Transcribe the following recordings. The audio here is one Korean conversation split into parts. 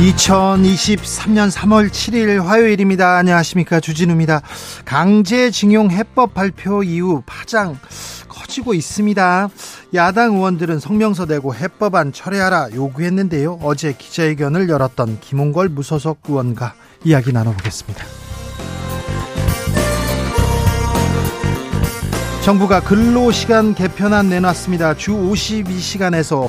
2023년 3월 7일 화요일입니다. 안녕하십니까. 주진우입니다. 강제징용 해법 발표 이후 파장 커지고 있습니다. 야당 의원들은 성명서 내고 해법안 철회하라 요구했는데요. 어제 기자회견을 열었던 김홍걸 무소속 의원과 이야기 나눠보겠습니다. 정부가 근로시간 개편안 내놨습니다. 주 52시간에서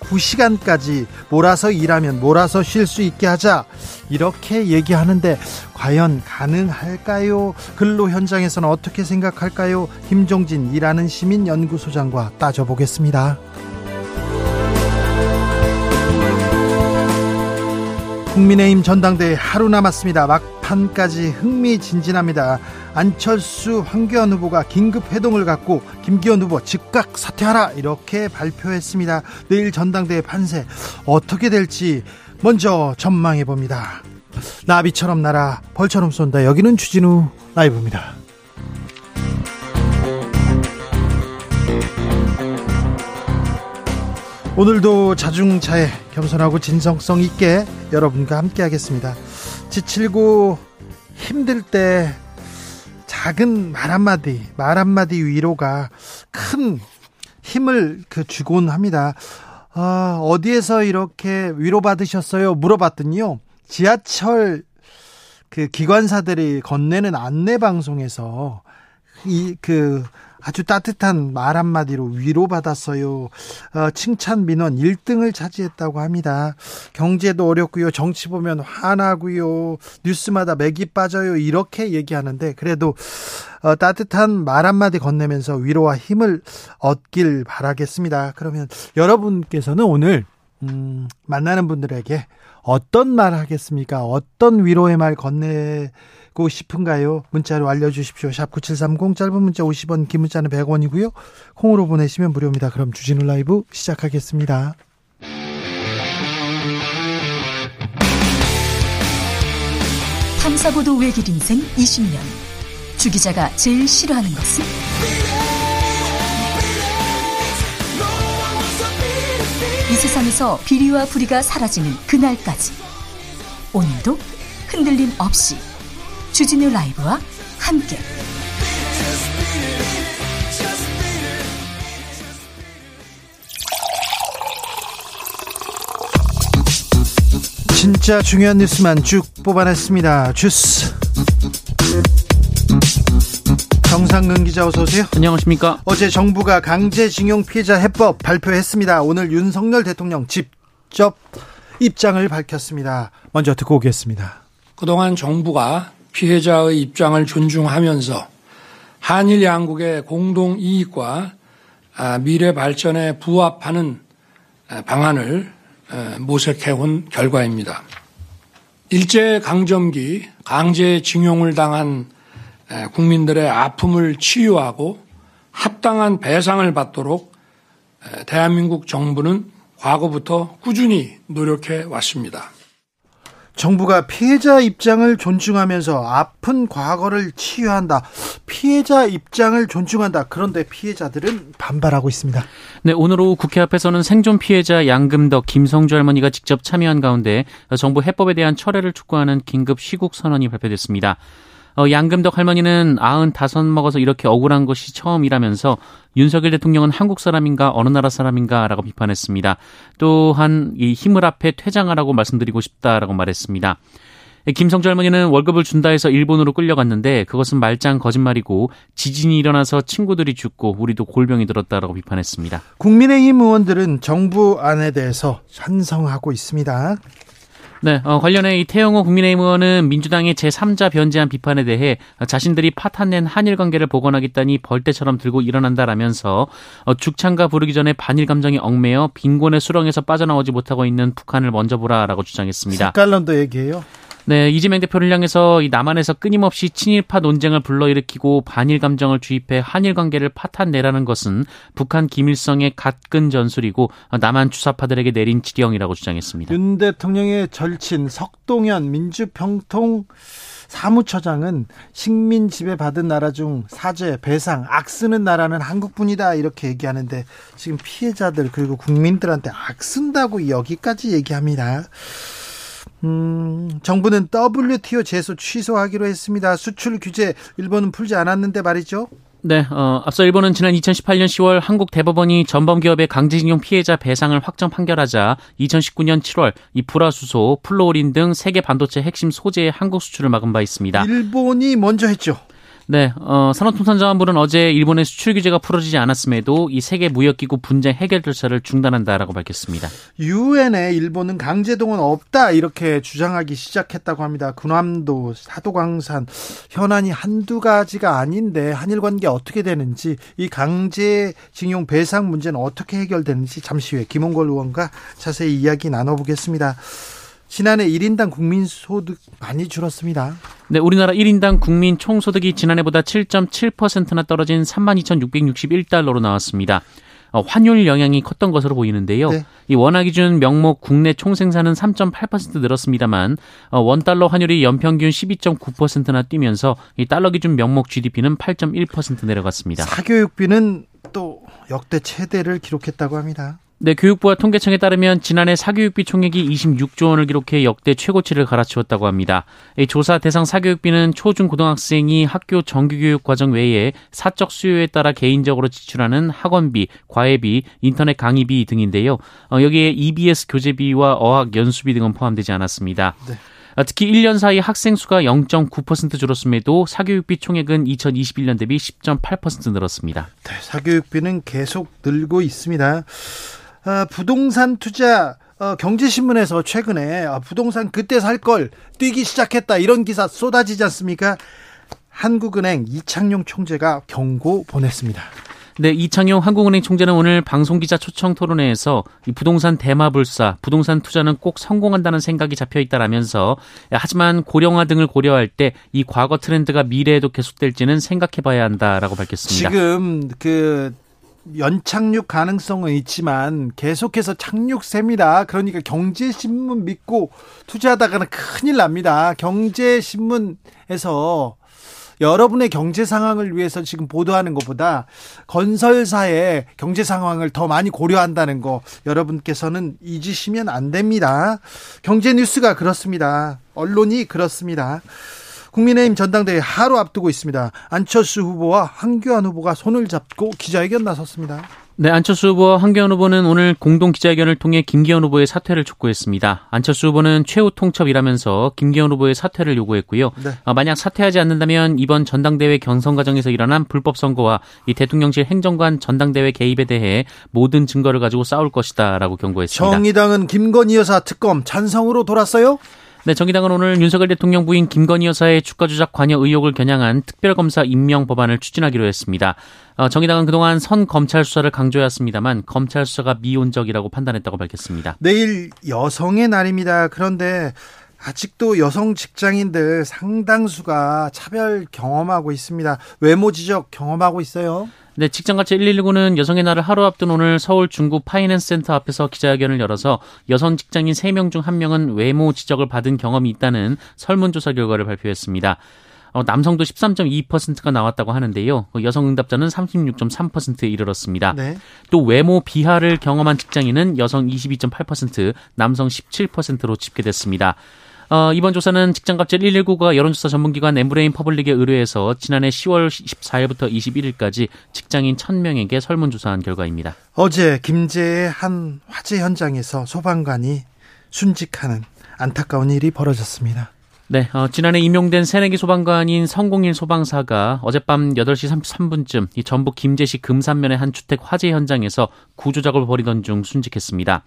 69시간까지 몰아서 일하면 몰아서 쉴 수 있게 하자. 이렇게 얘기하는데 과연 가능할까요? 근로 현장에서는 어떻게 생각할까요? 김종진 일하는 시민 연구소장과 따져보겠습니다. 국민의힘 전당대회 하루 남았습니다. 막판까지 흥미진진합니다. 안철수 황교안 후보가 긴급 회동을 갖고 김기현 후보 즉각 사퇴하라 이렇게 발표했습니다. 내일 전당대회 판세 어떻게 될지 먼저 전망해 봅니다. 나비처럼 날아 벌처럼 쏜다. 여기는 추진우 라이브입니다. 오늘도 자중차에 겸손하고 진성성 있게 여러분과 함께 하겠습니다. 지칠고 힘들 때 작은 말 한마디, 말 한마디 위로가 큰 힘을 그 주곤 합니다. 아, 어디에서 이렇게 위로받으셨어요? 물어봤더니요. 지하철 그 기관사들이 건네는 안내 방송에서 이 그 아주 따뜻한 말 한마디로 위로받았어요. 어, 칭찬 민원 1등을 차지했다고 합니다. 경제도 어렵고요. 정치 보면 화나고요. 뉴스마다 맥이 빠져요. 이렇게 얘기하는데 그래도 어, 따뜻한 말 한마디 건네면서 위로와 힘을 얻길 바라겠습니다. 그러면 여러분께서는 오늘 음, 만나는 분들에게 어떤 말 하겠습니까? 어떤 위로의 말 건네 고 싶은가요? 문자로 알려주십시오. 샵 9730 짧은 문자 50원 긴 문자는 100원이고요. 콩으로 보내시면 무료입니다. 그럼 주진우 라이브 시작하겠습니다. 탐사보도 외길 인생 20년 주 기자가 제일 싫어하는 것은? 이 세상에서 비리와 부리가 사라지는 그날까지 오늘도 흔들림 없이 주진우 라이브와 함께 진짜 중요한 뉴스만 쭉 뽑아냈습니다. 주스 정상근 기자 어서 오세요. 안녕하십니까. 어제 정부가 강제징용 피해자 해법 발표했습니다. 오늘 윤석열 대통령 직접 입장을 밝혔습니다. 먼저 듣고 오겠습니다. 그동안 정부가 피해자의 입장을 존중하면서 한일 양국의 공동 이익과 아, 미래 발전에 부합하는 아, 방안을 모색해 온 결과입니다. 일제 강점기 강제 징용을 당한 국민들의 아픔을 치유하고 합당한 배상을 받도록 대한민국 정부는 과거부터 꾸준히 노력해 왔습니다. 정부가 피해자 입장을 존중하면서 아픈 과거를 치유한다. 피해자 입장을 존중한다. 그런데 피해자들은 반발하고 있습니다. 네, 오늘 오후 국회 앞에서는 생존 피해자 양금덕 김성주 할머니가 직접 참여한 가운데 정부 해법에 대한 철회를 촉구하는 긴급 시국 선언이 발표됐습니다. 어, 양금덕 할머니는 95 먹어서 이렇게 억울한 것이 처음이라면서 윤석열 대통령은 한국 사람인가 어느 나라 사람인가라고 비판했습니다. 또한 이 힘을 앞에 퇴장하라고 말씀드리고 싶다라고 말했습니다. 김성주 할머니는 월급을 준다 해서 일본으로 끌려갔는데 그것은 말짱 거짓말이고 지진이 일어나서 친구들이 죽고 우리도 골병이 들었다라고 비판했습니다. 국민의힘 의원들은 정부 안에 대해서 찬성하고 있습니다. 네, 어, 관련해 이태영호 국민의힘 의원은 민주당의 제3자 변제한 비판에 대해 자신들이 파탄낸 한일 관계를 복원하겠다니 벌떼처럼 들고 일어난다라면서 어, 죽창가 부르기 전에 반일 감정이 얽매여 빈곤의 수렁에서 빠져나오지 못하고 있는 북한을 먼저 보라라고 주장했습니다. 색깔론도 얘기해요. 네, 이재명 대표를 향해서 이 남한에서 끊임없이 친일파 논쟁을 불러일으키고 반일 감정을 주입해 한일 관계를 파탄내라는 것은 북한 김일성의 갓근 전술이고 남한 주사파들에게 내린 지령이라고 주장했습니다. 윤 대통령의 절친 석동현 민주평통 사무처장은 식민 지배 받은 나라 중 사죄, 배상, 악 쓰는 나라는 한국뿐이다 이렇게 얘기하는데 지금 피해자들 그리고 국민들한테 악 쓴다고 여기까지 얘기합니다. 음, 정부는 WTO 제소 취소하기로 했습니다. 수출 규제 일본은 풀지 않았는데 말이죠. 네, 어, 앞서 일본은 지난 2018년 10월 한국 대법원이 전범기업의 강제징용 피해자 배상을 확정 판결하자 2019년 7월 이 불화수소, 플로린 등 세계 반도체 핵심 소재의 한국 수출을 막은 바 있습니다. 일본이 먼저 했죠. 네, 어, 산업통상자원부는 어제 일본의 수출 규제가 풀어지지 않았음에도 이 세계 무역기구 분쟁 해결 절차를 중단한다라고 밝혔습니다. 유엔에 일본은 강제동원 없다 이렇게 주장하기 시작했다고 합니다. 군함도 사도광산 현안이 한두 가지가 아닌데 한일 관계 어떻게 되는지 이 강제징용 배상 문제는 어떻게 해결되는지 잠시 후에 김홍걸 의원과 자세히 이야기 나눠보겠습니다. 지난해 1인당 국민 소득 많이 줄었습니다. 네, 우리나라 1인당 국민 총소득이 지난해보다 7.7%나 떨어진 32,661달러로 나왔습니다. 어, 환율 영향이 컸던 것으로 보이는데요. 네. 이 원화 기준 명목 국내 총생산은 3.8% 늘었습니다만 어, 원 달러 환율이 연평균 12.9%나 뛰면서 이 달러 기준 명목 GDP는 8.1% 내려갔습니다. 사교육비는 또 역대 최대를 기록했다고 합니다. 네, 교육부와 통계청에 따르면 지난해 사교육비 총액이 26조 원을 기록해 역대 최고치를 갈아치웠다고 합니다. 조사 대상 사교육비는 초중 고등학생이 학교 정규교육 과정 외에 사적 수요에 따라 개인적으로 지출하는 학원비, 과외비, 인터넷 강의비 등인데요. 어, 여기에 EBS 교재비와 어학 연수비 등은 포함되지 않았습니다. 네. 어, 특히 1년 사이 학생 수가 0.9% 줄었음에도 사교육비 총액은 2021년 대비 10.8% 늘었습니다. 네, 사교육비는 계속 늘고 있습니다. 어, 부동산 투자 어, 경제신문에서 최근에 어, 부동산 그때 살 걸 뛰기 시작했다 이런 기사 쏟아지지 않습니까? 한국은행 이창용 총재가 경고 보냈습니다. 네, 이창용 한국은행 총재는 오늘 방송기자 초청 토론회에서 이 부동산 대마불사, 부동산 투자는 꼭 성공한다는 생각이 잡혀 있다라면서 하지만 고령화 등을 고려할 때 이 과거 트렌드가 미래에도 계속될지는 생각해 봐야 한다라고 밝혔습니다. 지금 그 연착륙 가능성은 있지만 계속해서 착륙세입니다. 그러니까 경제신문 믿고 투자하다가는 큰일 납니다. 경제신문에서 여러분의 경제 상황을 위해서 지금 보도하는 것보다 건설사의 경제 상황을 더 많이 고려한다는 거 여러분께서는 잊으시면 안 됩니다. 경제 뉴스가 그렇습니다. 언론이 그렇습니다. 국민의힘 전당대회 하루 앞두고 있습니다. 안철수 후보와 황교안 후보가 손을 잡고 기자회견 나섰습니다. 네, 안철수 후보와 황교안 후보는 오늘 공동 기자회견을 통해 김기현 후보의 사퇴를 촉구했습니다. 안철수 후보는 최후 통첩이라면서 김기현 후보의 사퇴를 요구했고요. 네. 어, 만약 사퇴하지 않는다면 이번 전당대회 경선 과정에서 일어난 불법 선거와 이 대통령실 행정관 전당대회 개입에 대해 모든 증거를 가지고 싸울 것이다라고 경고했습니다. 정의당은 김건희 여사 특검 찬성으로 돌았어요? 네, 정의당은 오늘 윤석열 대통령 부인 김건희 여사의 주가 조작 관여 의혹을 겨냥한 특별검사 임명 법안을 추진하기로 했습니다. 어, 정의당은 그동안 선 검찰 수사를 강조해왔습니다만 검찰 수사가 미온적이라고 판단했다고 밝혔습니다. 내일 여성의 날입니다. 그런데 아직도 여성 직장인들 상당수가 차별 경험하고 있습니다. 외모 지적 경험하고 있어요. 네, 직장갑질 119는 여성의 날을 하루 앞둔 오늘 서울 중구 파이낸스 센터 앞에서 기자회견을 열어서 여성 직장인 3명 중 1명은 외모 지적을 받은 경험이 있다는 설문조사 결과를 발표했습니다. 어, 남성도 13.2%가 나왔다고 하는데요. 그 여성 응답자는 36.3%에 이르렀습니다. 네. 또 외모 비하를 경험한 직장인은 여성 22.8%, 남성 17%로 집계됐습니다. 어, 이번 조사는 직장갑질 119가 여론조사 전문기관 엠브레인 퍼블릭에 의뢰해서 지난해 10월 24일부터 21일까지 직장인 1000명에게 설문조사한 결과입니다. 어제 김제의 한 화재 현장에서 소방관이 순직하는 안타까운 일이 벌어졌습니다. 네, 어, 지난해 임용된 새내기 소방관인 성공일 소방사가 어젯밤 8시 33분쯤 이 전북 김제시 금산면의 한 주택 화재 현장에서 구조 작업을 벌이던 중 순직했습니다.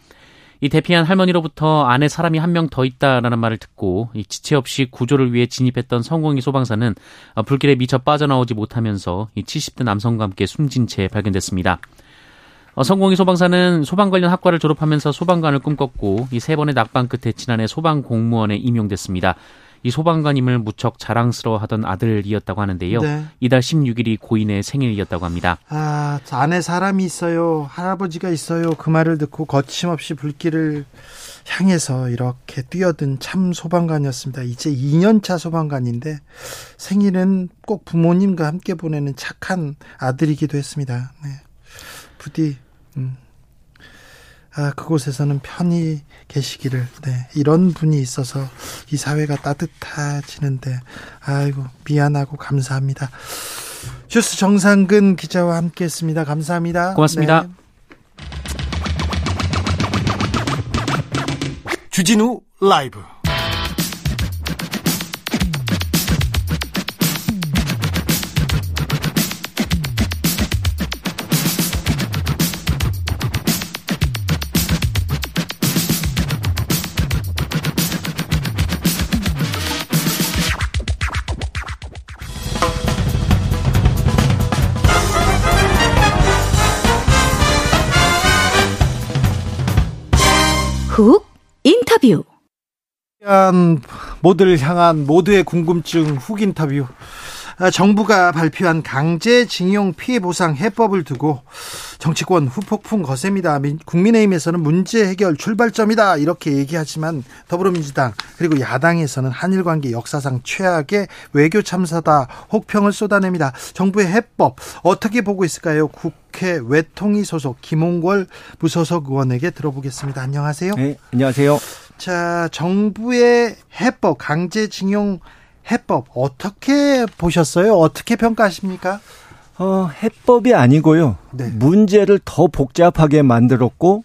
이 대피한 할머니로부터 안에 사람이 한 명 더 있다라는 말을 듣고 이 지체 없이 구조를 위해 진입했던 성공이 소방사는 어, 불길에 미처 빠져나오지 못하면서 이 70대 남성과 함께 숨진 채 발견됐습니다. 어, 성공이 소방사는 소방 관련 학과를 졸업하면서 소방관을 꿈꿨고 이 세 번의 낙방 끝에 지난해 소방 공무원에 임용됐습니다. 이 소방관임을 무척 자랑스러워하던 아들이었다고 하는데요. 네. 이달 16일이 고인의 생일이었다고 합니다. 아, 안에 사람이 있어요. 할아버지가 있어요. 그 말을 듣고 거침없이 불길을 향해서 이렇게 뛰어든 참 소방관이었습니다. 이제 2년차 소방관인데 생일은 꼭 부모님과 함께 보내는 착한 아들이기도 했습니다. 네. 부디 음. 아, 그곳에서는 편히 계시기를 네, 이런 분이 있어서 이 사회가 따뜻해지는데 아이고 미안하고 감사합니다. 주스 정상근 기자와 함께했습니다. 감사합니다. 고맙습니다. 네. 주진우 라이브 모두를 향한 모두의 궁금증 훅 인터뷰. 아, 정부가 발표한 강제징용 피해보상 해법을 두고 정치권 후폭풍 거셉니다. 국민의힘에서는 문제 해결 출발점이다 이렇게 얘기하지만 더불어민주당 그리고 야당에서는 한일 관계 역사상 최악의 외교 참사다 혹평을 쏟아냅니다. 정부의 해법 어떻게 보고 있을까요? 국회 외통위 소속 김홍걸 무소속 의원에게 들어보겠습니다. 안녕하세요. 네, 안녕하세요. 자, 정부의 해법 강제징용 해법 어떻게 보셨어요? 어떻게 평가하십니까? 어, 해법이 아니고요. 네. 문제를 더 복잡하게 만들었고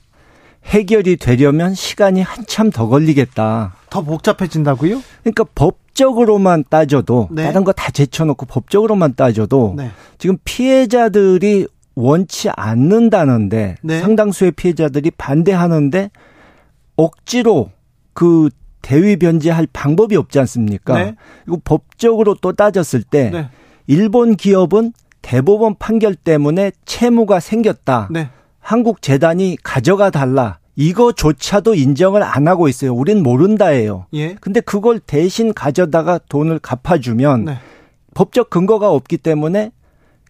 해결이 되려면 시간이 한참 더 걸리겠다. 더 복잡해진다고요? 그러니까 법적으로만 따져도 네. 다른 거 다 제쳐놓고 법적으로만 따져도 네. 지금 피해자들이 원치 않는다는데 네. 상당수의 피해자들이 반대하는데 억지로 그 대위 변제할 방법이 없지 않습니까? 네. 이거 법적으로 또 따졌을 때 네. 일본 기업은 대법원 판결 때문에 채무가 생겼다. 네. 한국 재단이 가져가 달라. 이거조차도 인정을 안 하고 있어요. 우린 모른다예요. 예. 근데 그걸 대신 가져다가 돈을 갚아주면 네. 법적 근거가 없기 때문에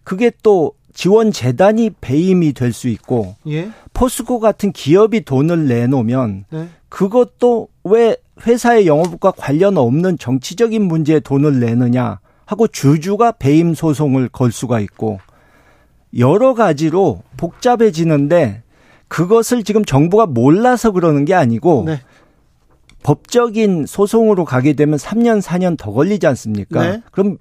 그게 또 지원 재단이 배임이 될 수 있고 예. 포스코 같은 기업이 돈을 내놓으면 네. 그것도 왜 회사의 영업과 관련 없는 정치적인 문제에 돈을 내느냐 하고 주주가 배임 소송을 걸 수가 있고 여러 가지로 복잡해지는데 그것을 지금 정부가 몰라서 그러는 게 아니고 네. 법적인 소송으로 가게 되면 3년 4년 더 걸리지 않습니까? 네. 그럼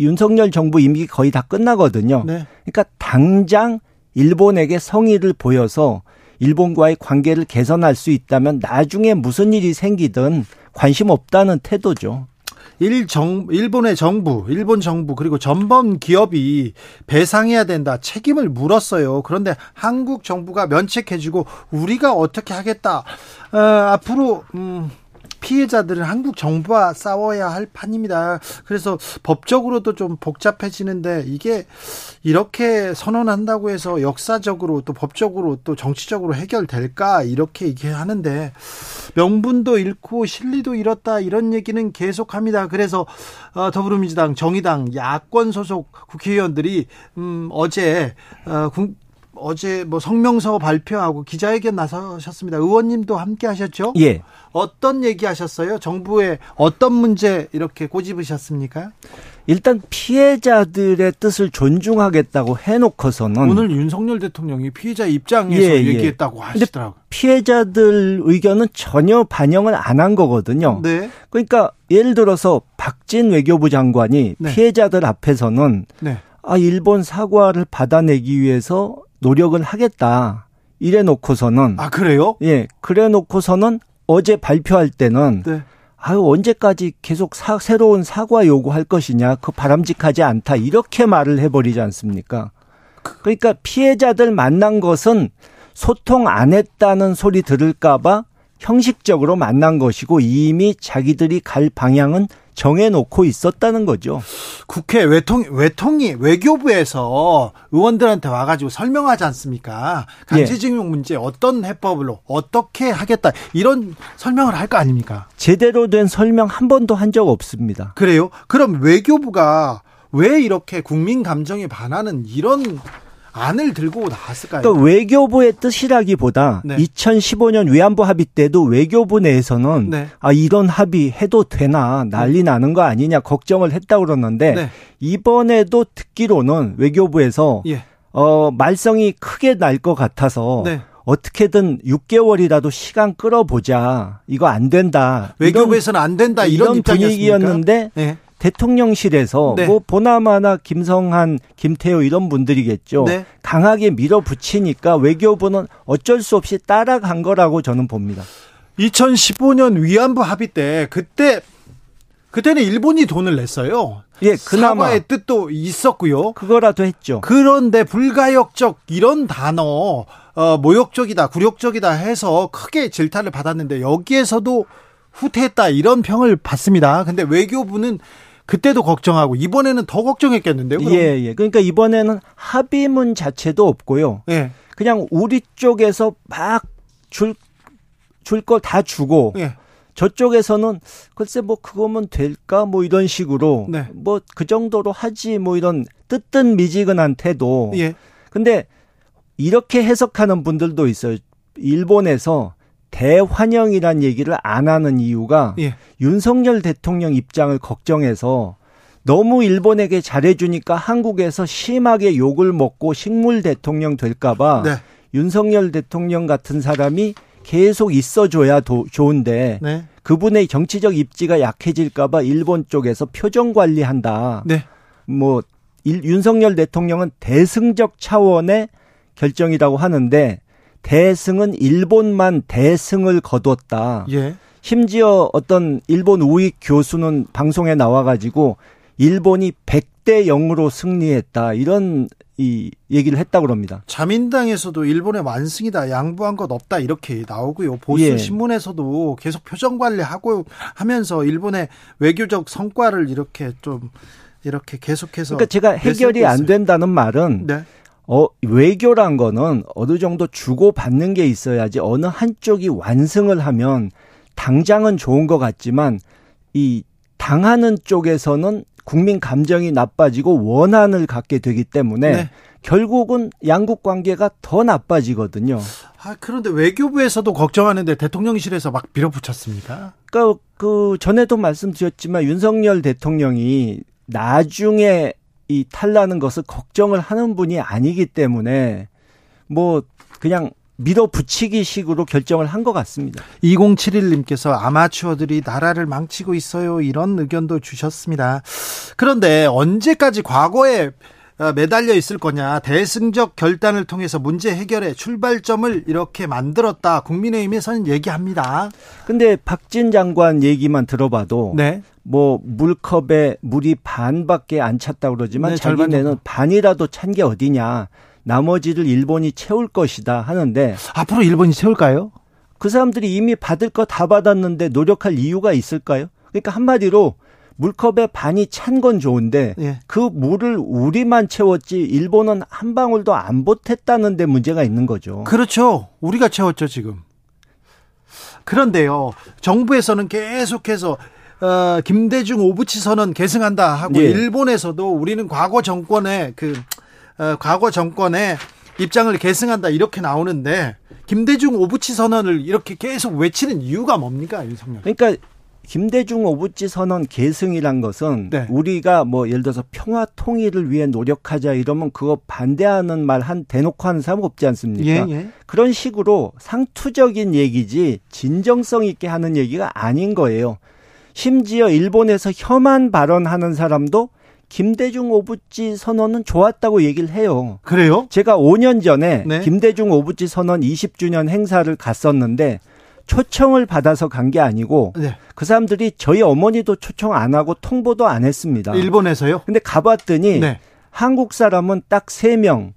윤석열 정부 임기 거의 다 끝나거든요. 네. 그러니까 당장 일본에게 성의를 보여서 일본과의 관계를 개선할 수 있다면 나중에 무슨 일이 생기든 관심 없다는 태도죠. 일정 일본의 정부, 일본 정부 그리고 전범 기업이 배상해야 된다 책임을 물었어요. 그런데 한국 정부가 면책해주고 우리가 어떻게 하겠다. 어, 앞으로 음. 피해자들은 한국 정부와 싸워야 할 판입니다. 그래서 법적으로도 좀 복잡해지는데 이게 이렇게 선언한다고 해서 역사적으로 또 법적으로 또 정치적으로 해결될까 이렇게 얘기하는데 명분도 잃고 실리도 잃었다 이런 얘기는 계속합니다. 그래서 어, 더불어민주당, 정의당, 야권 소속 국회의원들이 음, 어제 어, 어제 뭐 성명서 발표하고 기자회견 나서셨습니다. 의원님도 함께 하셨죠? 예. 어떤 얘기 하셨어요? 정부에 어떤 문제 이렇게 고집으셨습니까? 일단 피해자들의 뜻을 존중하겠다고 해놓고서는 오늘 윤석열 대통령이 피해자 입장에서 예, 예. 얘기했다고 하시더라고요. 피해자들 의견은 전혀 반영을 안 한 거거든요. 네. 그러니까 예를 들어서 박진 외교부 장관이 네. 피해자들 앞에서는 네. 아 일본 사과를 받아내기 위해서 노력을 하겠다. 이래 놓고서는 아 그래요? 예, 그래 놓고서는 어제 발표할 때는 네. 아유 언제까지 계속 사, 새로운 사과 요구할 것이냐 그 바람직하지 않다 이렇게 말을 해버리지 않습니까? 그러니까 피해자들 만난 것은 소통 안 했다는 소리 들을까봐 형식적으로 만난 것이고 이미 자기들이 갈 방향은 정해놓고 있었다는 거죠. 국회 외통, 외통이, 외교부에서 의원들한테 와가지고 설명하지 않습니까? 강제징용 예. 문제 어떤 해법으로 어떻게 하겠다. 이런 설명을 할 거 아닙니까? 제대로 된 설명 한 번도 한 적 없습니다. 그래요? 그럼 외교부가 왜 이렇게 국민 감정에 반하는 이런 안을 들고 나왔을까요? 그러니까 외교부의 뜻이라기보다 네. 2015년 위안부 합의 때도 외교부 내에서는 네. 아 이런 합의 해도 되나 난리 네. 나는 거 아니냐 걱정을 했다 그러는데 네. 이번에도 듣기로는 외교부에서 예. 어 말썽이 크게 날 것 같아서 네. 어떻게든 6개월이라도 시간 끌어보자. 이거 안 된다. 외교부에서는 안 된다. 이런, 이런 분위기였는데 네. 대통령실에서 네. 뭐 보나마나 김성한, 김태호 이런 분들이겠죠. 네. 강하게 밀어붙이니까 외교부는 어쩔 수 없이 따라간 거라고 저는 봅니다. 2015년 위안부 합의 때 그때 그때는 일본이 돈을 냈어요. 예, 그나마 사과의 뜻도 있었고요. 그거라도 했죠. 그런데 불가역적 이런 단어 어, 모욕적이다, 굴욕적이다 해서 크게 질타를 받았는데 여기에서도 후퇴했다 이런 평을 받습니다. 근데 외교부는 그때도 걱정하고 이번에는 더 걱정했겠는데요. 그럼? 예, 예. 그러니까 이번에는 합의문 자체도 없고요. 예. 그냥 우리 쪽에서 막 줄줄거다 주고 예. 저쪽에서는 글쎄 뭐 그거면 될까 뭐 이런 식으로 네. 뭐그 정도로 하지 뭐 이런 뜨뜻 미지근한 태도. 예. 근데 이렇게 해석하는 분들도 있어요. 일본에서 대환영이란 얘기를 안 하는 이유가 예. 윤석열 대통령 입장을 걱정해서 너무 일본에게 잘해주니까 한국에서 심하게 욕을 먹고 식물 대통령 될까봐 네. 윤석열 대통령 같은 사람이 계속 있어줘야 도, 좋은데 네. 그분의 정치적 입지가 약해질까봐 일본 쪽에서 표정 관리한다. 네. 뭐 일, 윤석열 대통령은 대승적 차원의 결정이라고 하는데 대승은 일본만 대승을 거뒀다. 예. 심지어 어떤 일본 우익 교수는 방송에 나와가지고 일본이 100대 0으로 승리했다. 이런 이 얘기를 했다고 합니다. 자민당에서도 일본의 완승이다. 양보한 것 없다. 이렇게 나오고요. 보수 예. 신문에서도 계속 표정 관리하고 하면서 일본의 외교적 성과를 이렇게 좀 이렇게 계속해서 그러니까 제가 해결이 안 된다는 말은 네. 어, 외교란 거는 어느 정도 주고받는 게 있어야지 어느 한쪽이 완승을 하면 당장은 좋은 것 같지만 이 당하는 쪽에서는 국민 감정이 나빠지고 원한을 갖게 되기 때문에 네. 결국은 양국 관계가 더 나빠지거든요. 아, 그런데 외교부에서도 걱정하는데 대통령실에서 막 밀어붙였습니까? 그러니까 그 전에도 말씀드렸지만 윤석열 대통령이 나중에 이 탈나는 것을 걱정을 하는 분이 아니기 때문에 뭐 그냥 밀어붙이기 식으로 결정을 한 것 같습니다. 2071님께서 아마추어들이 나라를 망치고 있어요. 이런 의견도 주셨습니다. 그런데 언제까지 과거에 어, 매달려 있을 거냐. 대승적 결단을 통해서 문제 해결의 출발점을 이렇게 만들었다. 국민의힘에서는 얘기합니다. 근데 박진 장관 얘기만 들어봐도 네. 뭐 물컵에 물이 반밖에 안 찼다 그러지만 네, 자기네는 반이라도 찬 게 어디냐. 나머지를 일본이 채울 것이다 하는데 앞으로 일본이 채울까요? 그 사람들이 이미 받을 거 다 받았는데 노력할 이유가 있을까요? 그러니까 한마디로 물컵에 반이 찬 건 좋은데 예. 그 물을 우리만 채웠지 일본은 한 방울도 안 보탰다는 데 문제가 있는 거죠. 그렇죠. 우리가 채웠죠, 지금. 그런데요. 정부에서는 계속해서 어, 김대중 오부치 선언 계승한다 하고 예. 일본에서도 우리는 과거 정권의 그 어, 과거 정권의 입장을 계승한다 이렇게 나오는데 김대중 오부치 선언을 이렇게 계속 외치는 이유가 뭡니까 윤석열? 그러니까 김대중 오부치 선언 계승이란 것은 네. 우리가 뭐 예를 들어서 평화 통일을 위해 노력하자 이러면 그거 반대하는 말 한 대놓고 하는 사람 없지 않습니까? 예, 예. 그런 식으로 상투적인 얘기지 진정성 있게 하는 얘기가 아닌 거예요. 심지어 일본에서 혐한 발언하는 사람도 김대중 오부치 선언은 좋았다고 얘기를 해요. 그래요? 제가 5년 전에 네. 김대중 오부치 선언 20주년 행사를 갔었는데 초청을 받아서 간 게 아니고 네. 그 사람들이 저희 어머니도 초청 안 하고 통보도 안 했습니다. 일본에서요? 근데 가봤더니 네. 한국 사람은 딱 3명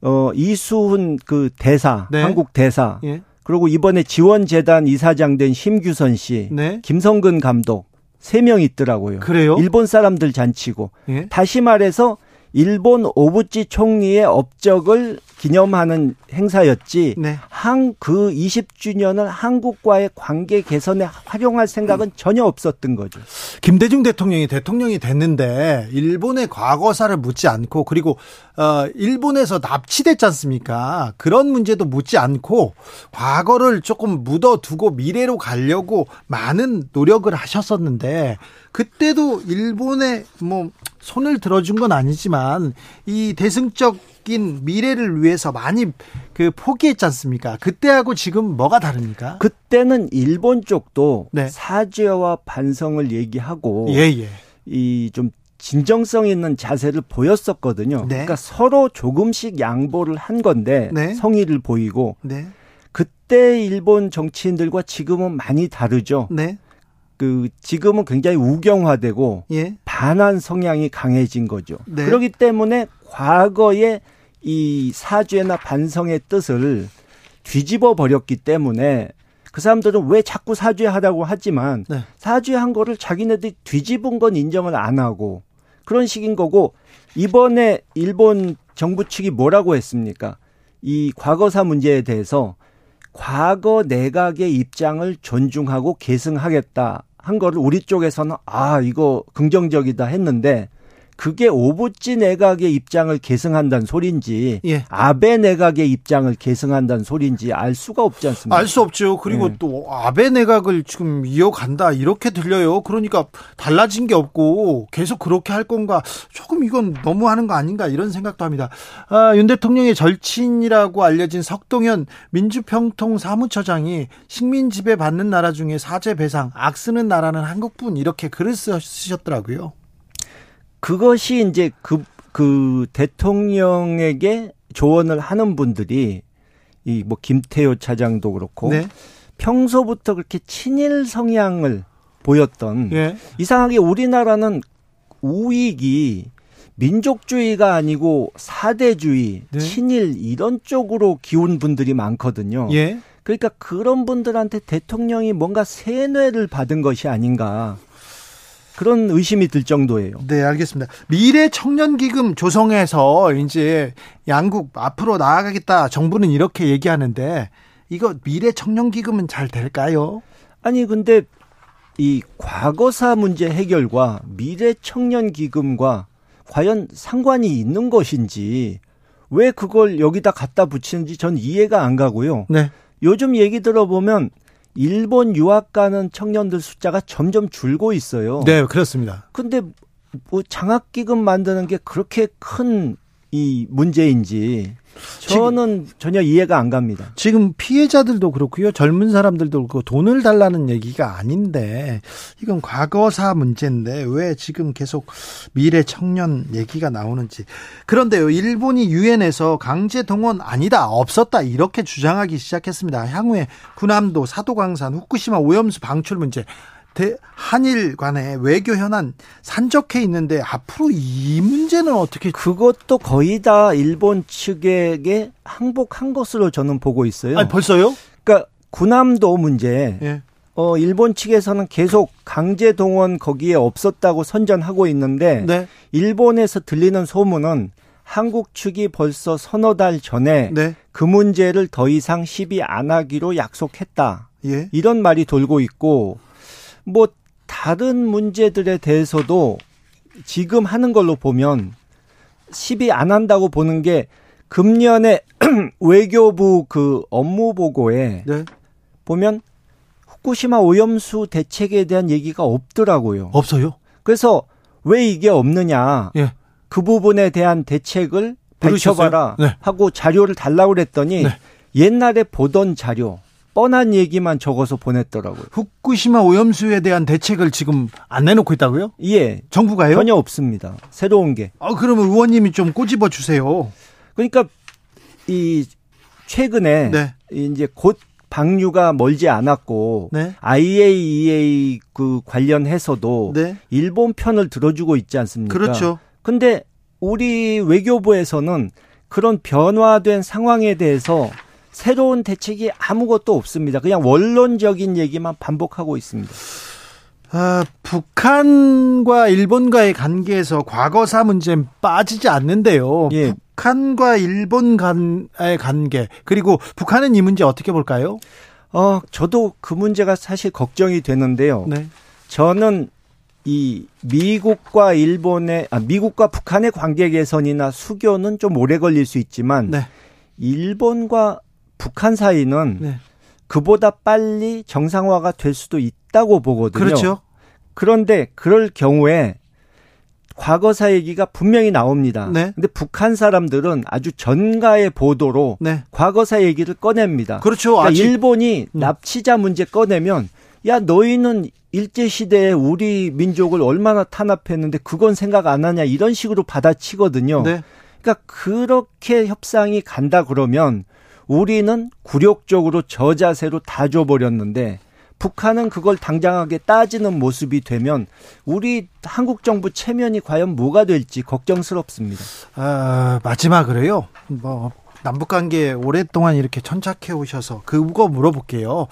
어 이수훈 그 대사 네. 한국 대사 예. 그리고 이번에 지원재단 이사장 된 심규선 씨, 네. 김성근 감독 세 명 있더라고요. 그래요? 일본 사람들 잔치고. 예? 다시 말해서 일본 오부치 총리의 업적을 기념하는 행사였지 네. 한그 20주년을 한국과의 관계 개선에 활용할 생각은 전혀 없었던 거죠. 김대중 대통령이 대통령이 됐는데 일본의 과거사를 묻지 않고 그리고 어 일본에서 납치됐지 않습니까? 그런 문제도 묻지 않고 과거를 조금 묻어두고 미래로 가려고 많은 노력을 하셨었는데 그때도 일본에 뭐 손을 들어준 건 아니지만 이 대승적 인 미래를 위해서 많이 그 포기했지 않습니까? 그때하고 지금 뭐가 다릅니까? 그때는 일본 쪽도 네. 사죄와 반성을 얘기하고 예, 예. 이좀 진정성 있는 자세를 보였었거든요. 네. 그러니까 서로 조금씩 양보를 한 건데 네. 성의를 보이고 네. 그때 일본 정치인들과 지금은 많이 다르죠. 네. 그 지금은 굉장히 우경화되고 예. 반한 성향이 강해진 거죠. 네. 그렇기 때문에 과거에 이 사죄나 반성의 뜻을 뒤집어 버렸기 때문에 그 사람들은 왜 자꾸 사죄하라고 하지만 네. 사죄한 거를 자기네들이 뒤집은 건 인정을 안 하고 그런 식인 거고 이번에 일본 정부 측이 뭐라고 했습니까? 이 과거사 문제에 대해서 과거 내각의 입장을 존중하고 계승하겠다 한 거를 우리 쪽에서는 아 이거 긍정적이다 했는데 그게 오부지 내각의 입장을 계승한다는 소리인지 예. 아베 내각의 입장을 계승한다는 소리인지 알 수가 없지 않습니까? 알 수 없죠. 그리고 예. 또 아베 내각을 지금 이어간다 이렇게 들려요. 그러니까 달라진 게 없고 계속 그렇게 할 건가 조금 이건 너무하는 거 아닌가 이런 생각도 합니다. 아, 윤 대통령의 절친이라고 알려진 석동현 민주평통 사무처장이 식민 지배 받는 나라 중에 사죄 배상 악 쓰는 나라는 한국뿐 이렇게 글을 쓰셨더라고요. 그것이 이제 그, 그 대통령에게 조언을 하는 분들이 이 뭐 김태효 차장도 그렇고 네. 평소부터 그렇게 친일 성향을 보였던 예. 이상하게 우리나라는 우익이 민족주의가 아니고 사대주의, 네. 친일 이런 쪽으로 기운 분들이 많거든요. 예. 그러니까 그런 분들한테 대통령이 뭔가 세뇌를 받은 것이 아닌가. 그런 의심이 들 정도예요. 네, 알겠습니다. 미래 청년 기금 조성해서 이제 양국 앞으로 나아가겠다. 정부는 이렇게 얘기하는데 이거 미래 청년 기금은 잘 될까요? 아니 근데 이 과거사 문제 해결과 미래 청년 기금과 과연 상관이 있는 것인지 왜 그걸 여기다 갖다 붙이는지 전 이해가 안 가고요. 네. 요즘 얘기 들어보면 일본 유학 가는 청년들 숫자가 점점 줄고 있어요. 네, 그렇습니다. 근데 뭐 장학기금 만드는 게 그렇게 큰 이 문제인지 저는 전혀 이해가 안 갑니다. 지금 피해자들도 그렇고요. 젊은 사람들도 그렇고 돈을 달라는 얘기가 아닌데 이건 과거사 문제인데 왜 지금 계속 미래 청년 얘기가 나오는지. 그런데요. 일본이 유엔에서 강제 동원 아니다. 없었다. 이렇게 주장하기 시작했습니다. 향후에 군함도 사도광산 후쿠시마 오염수 방출 문제 한일 간의 외교 현안 산적해 있는데 앞으로 이 문제는 어떻게 그것도 거의 다 일본 측에게 항복한 것으로 저는 보고 있어요. 아니, 벌써요? 그러니까 군함도 문제. 예. 어 일본 측에서는 계속 강제 동원 거기에 없었다고 선전하고 있는데 네. 일본에서 들리는 소문은 한국 측이 벌써 서너 달 전에 네. 그 문제를 더 이상 시비 안 하기로 약속했다. 예. 이런 말이 돌고 있고 뭐 다른 문제들에 대해서도 지금 하는 걸로 보면 시비 안 한다고 보는 게 금년에 외교부 그 업무 보고에 네. 보면 후쿠시마 오염수 대책에 대한 얘기가 없더라고요. 없어요? 그래서 왜 이게 없느냐? 예. 그 부분에 대한 대책을 밝혀봐라 네. 하고 자료를 달라고 그랬더니 네. 옛날에 보던 자료 뻔한 얘기만 적어서 보냈더라고요. 후쿠시마 오염수에 대한 대책을 지금 안 내놓고 있다고요? 예. 정부가요? 전혀 없습니다. 새로운 게. 아, 그러면 의원님이 좀 꼬집어 주세요. 그러니까 이 최근에 네. 이제 곧 방류가 멀지 않았고 네. IAEA 그 관련해서도 네. 일본 편을 들어주고 있지 않습니까? 그렇죠. 근데 우리 외교부에서는 그런 변화된 상황에 대해서 새로운 대책이 아무것도 없습니다. 그냥 원론적인 얘기만 반복하고 있습니다. 아, 북한과 일본과의 관계에서 과거사 문제 빠지지 않는데요. 예. 북한과 일본 간의 관계 그리고 북한은 이 문제 어떻게 볼까요? 어, 저도 그 문제가 사실 걱정이 되는데요. 네. 저는 이 미국과 일본의 아 미국과 북한의 관계 개선이나 수교는 좀 오래 걸릴 수 있지만 네. 일본과 북한 사이는 네. 그보다 빨리 정상화가 될 수도 있다고 보거든요. 그렇죠. 그런데 그럴 경우에 과거사 얘기가 분명히 나옵니다. 네. 근데 북한 사람들은 아주 전가의 보도로 네. 과거사 얘기를 꺼냅니다. 그렇죠. 그러니까 일본이 음. 납치자 문제 꺼내면 야 너희는 일제 시대에 우리 민족을 얼마나 탄압했는데 그건 생각 안 하냐 이런 식으로 받아치거든요. 네. 그러니까 그렇게 협상이 간다 그러면 우리는 굴욕적으로 저자세로 다 줘버렸는데 북한은 그걸 당장하게 따지는 모습이 되면 우리 한국 정부 체면이 과연 뭐가 될지 걱정스럽습니다. 아, 마지막으로요. 뭐 남북 관계 오랫동안 이렇게 천착해 오셔서 그거 물어볼게요.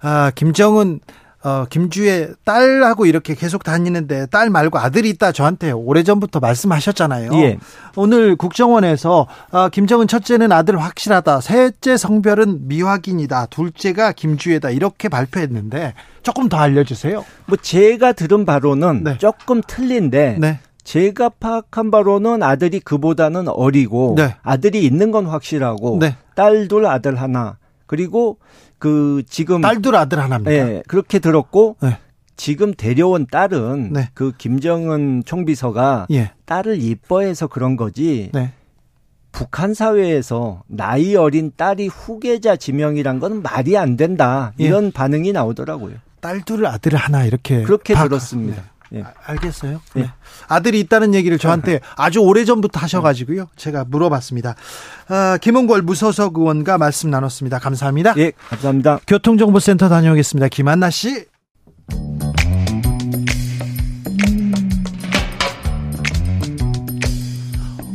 아, 김정은 어, 김주의 딸하고 이렇게 계속 다니는데 딸 말고 아들이 있다 저한테 오래전부터 말씀하셨잖아요. 예. 오늘 국정원에서 어, 김정은 첫째는 아들 확실하다. 셋째 성별은 미확인이다. 둘째가 김주혜다. 이렇게 발표했는데 조금 더 알려주세요. 뭐 제가 들은 바로는 네. 조금 틀린데 네. 제가 파악한 바로는 아들이 그보다는 어리고 네. 아들이 있는 건 확실하고 네. 딸둘 아들 하나 그리고 그 지금 딸들 아들 하나입니다. 네, 그렇게 들었고 네. 지금 데려온 딸은 네. 그 김정은 총비서가 예. 딸을 이뻐해서 그런 거지. 네. 북한 사회에서 나이 어린 딸이 후계자 지명이란 건 말이 안 된다. 예. 이런 예. 반응이 나오더라고요. 딸 둘 아들 하나 이렇게 그렇게 박... 들었습니다. 네. 예. 아, 알겠어요. 네. 네. 아들이 있다는 얘기를 저한테 아주 오래 전부터 하셔가지고요. 제가 물어봤습니다. 아, 김홍걸 무소속 의원과 말씀 나눴습니다. 감사합니다. 예, 감사합니다. 교통정보센터 다녀오겠습니다. 김한나 씨.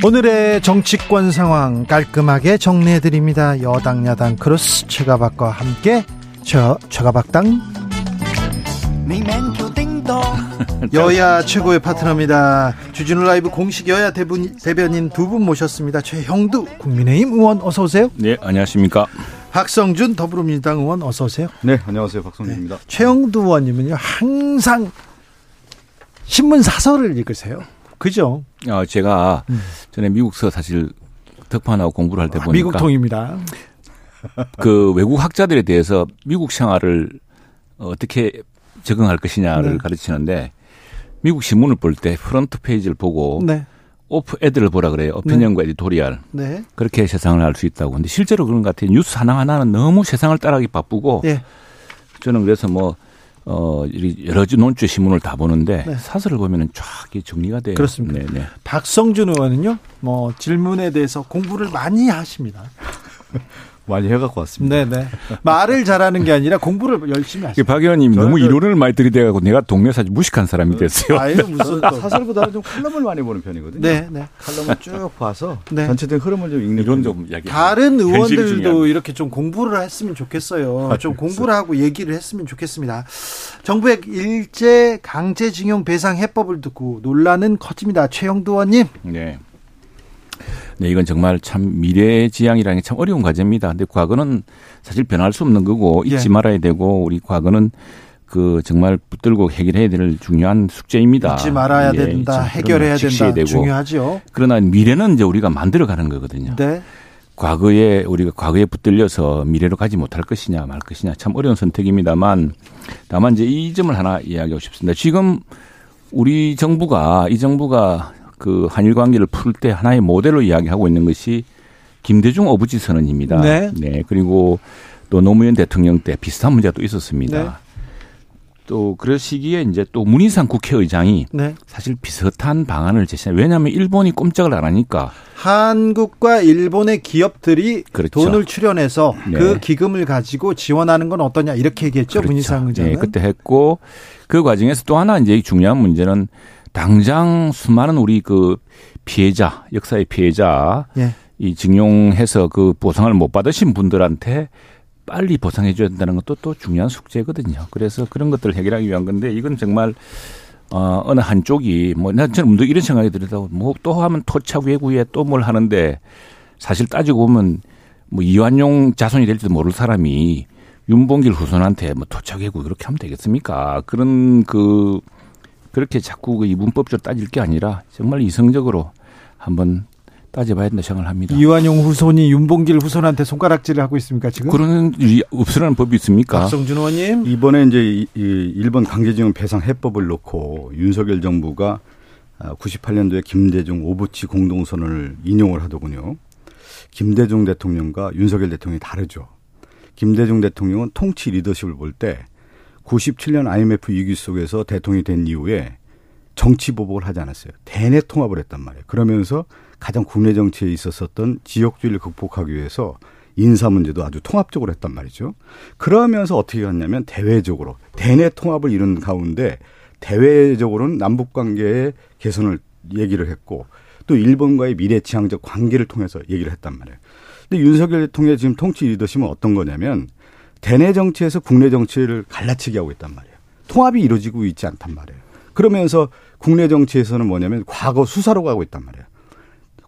오늘의 정치권 상황 깔끔하게 정리해 드립니다. 여당 야당 크로스 최가박과 함께 저 최가박당 여야 최고의 파트너입니다. 주진우 라이브 공식 여야 대분, 대변인 두 분 모셨습니다. 최형두 국민의힘 의원 어서 오세요. 네, 안녕하십니까. 박성준 더불어민주당 의원 어서 오세요. 네, 안녕하세요. 박성준입니다. 네, 최영두 의원님은요 항상 신문 사설을 읽으세요. 그죠? 아, 제가 음. 전에 미국서 사실 덕판하고 공부를 할때 아, 보니까 미국 통입니다. 그 외국 학자들에 대해서 미국 생활을 어떻게 적응할 것이냐를 네. 가르치는데 미국 신문을 볼 때 프런트 페이지를 보고 네. op-ed를 보라 그래요. opinion과 네. editorial. 네. 그렇게 세상을 알 수 있다고. 근데 실제로 그런 것 같아요. 뉴스 하나하나는 너무 세상을 따라가기 바쁘고 네. 저는 그래서 뭐 어, 여러 논조 신문을 다 보는데 네. 사설을 보면은 쫙 정리가 돼요. 그렇습니다. 네네. 네. 박성준 의원은요, 뭐 질문에 대해서 공부를 많이 하십니다. 많이 해갖고 왔습니다. 네네. 말을 잘하는 게 아니라 공부를 열심히 하시죠. 박 의원님 너무 그 이론을 많이 들이대가고 내가 동네 사실 무식한 사람이 됐어요. 아유 무슨 사설보다는 좀 칼럼을 많이 보는 편이거든요. 네, 네. 칼럼을 쭉 봐서 네. 전체적인 흐름을 좀 읽는 이론 좀 이야기. 다른 의원들도 이렇게 좀 공부를 했으면 좋겠어요. 아, 좀 공부를 하고 얘기를 했으면 좋겠습니다. 정부의 일제 강제징용 배상 해법을 듣고 논란은 커집니다. 최영도 의원님. 네. 네, 이건 정말 참 미래지향이라는 게 참 어려운 과제입니다. 근데 과거는 사실 변할 수 없는 거고 잊지 예. 말아야 되고 우리 과거는 그 정말 붙들고 해결해야 될 중요한 숙제입니다. 잊지 말아야 예, 된다. 해결해야 된다. 되고. 중요하죠. 그러나 미래는 이제 우리가 만들어 가는 거거든요. 네. 과거에 우리가 과거에 붙들려서 미래로 가지 못할 것이냐 말 것이냐 참 어려운 선택입니다만 다만 이제 이 점을 하나 이야기하고 싶습니다. 지금 우리 정부가 이 정부가 그 한일 관계를 풀 때 하나의 모델로 이야기하고 있는 것이 김대중 어부지 선언입니다. 네. 네. 그리고 또 노무현 대통령 때 비슷한 문제가 또 있었습니다. 네. 또 그럴 시기에 이제 또 문희상 국회의장이 네. 사실 비슷한 방안을 제시해. 왜냐하면 일본이 꼼짝을 안 하니까 한국과 일본의 기업들이 그렇죠. 돈을 출연해서 네. 그 기금을 가지고 지원하는 건 어떠냐 이렇게 얘기했죠 그렇죠. 문희상 의장은. 네, 그때 했고 그 과정에서 또 하나 이제 중요한 문제는 당장 수많은 우리 그 피해자, 역사의 피해자, 예. 이 징용해서 그 보상을 못 받으신 분들한테 빨리 보상해 줘야 된다는 것도 또 중요한 숙제거든요. 그래서 그런 것들을 해결하기 위한 건데 이건 정말 어, 어느 한쪽이 뭐, 난 저는 이런 생각이 들어요. 뭐또 하면 토착 외구에 또 뭘 하는데 사실 따지고 보면 뭐 이완용 자손이 될지도 모를 사람이 윤봉길 후손한테 뭐 토착 외구 그렇게 하면 되겠습니까? 그런 그 그렇게 자꾸 그 이분법적으로 따질 게 아니라 정말 이성적으로 한번 따져봐야 된다 생각을 합니다. 이완용 후손이 윤봉길 후손한테 손가락질을 하고 있습니까 지금? 그런 없으라는 법이 있습니까? 박성준 의원님 이번에 이제 이 일본 강제징용 배상 해법을 놓고 윤석열 정부가 98년도에 아, 김대중 오부치 공동선언을 인용을 하더군요. 김대중 대통령과 윤석열 대통령이 다르죠. 김대중 대통령은 통치 리더십을 볼 때 97년 IMF 위기 속에서 대통령이 된 이후에 정치 보복을 하지 않았어요. 대내 통합을 했단 말이에요. 그러면서 가장 국내 정치에 있었었던 지역주의를 극복하기 위해서 인사 문제도 아주 통합적으로 했단 말이죠. 그러면서 어떻게 했냐면 대외적으로 대내 통합을 이룬 가운데 대외적으로는 남북 관계의 개선을 얘기를 했고 또 일본과의 미래지향적 관계를 통해서 얘기를 했단 말이에요. 근데 윤석열 대통령의 지금 통치 리더십은 어떤 거냐면 대내 정치에서 국내 정치를 갈라치기 하고 있단 말이에요. 통합이 이루어지고 있지 않단 말이에요. 그러면서 국내 정치에서는 뭐냐면 과거 수사로 가고 있단 말이에요.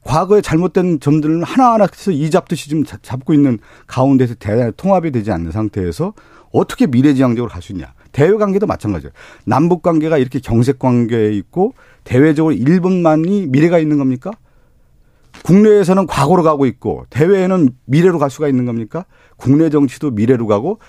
과거에 잘못된 점들은 하나하나 해서 이 잡듯이 좀 잡고 있는 가운데서 대단히 통합이 되지 않는 상태에서 어떻게 미래지향적으로 갈 수 있냐. 대외 관계도 마찬가지예요. 남북 관계가 이렇게 경색 관계에 있고 대외적으로 일본만이 미래가 있는 겁니까? 국내에서는 과거로 가고 있고 대외에는 미래로 갈 수가 있는 겁니까? 국내 정치도 미래로 가고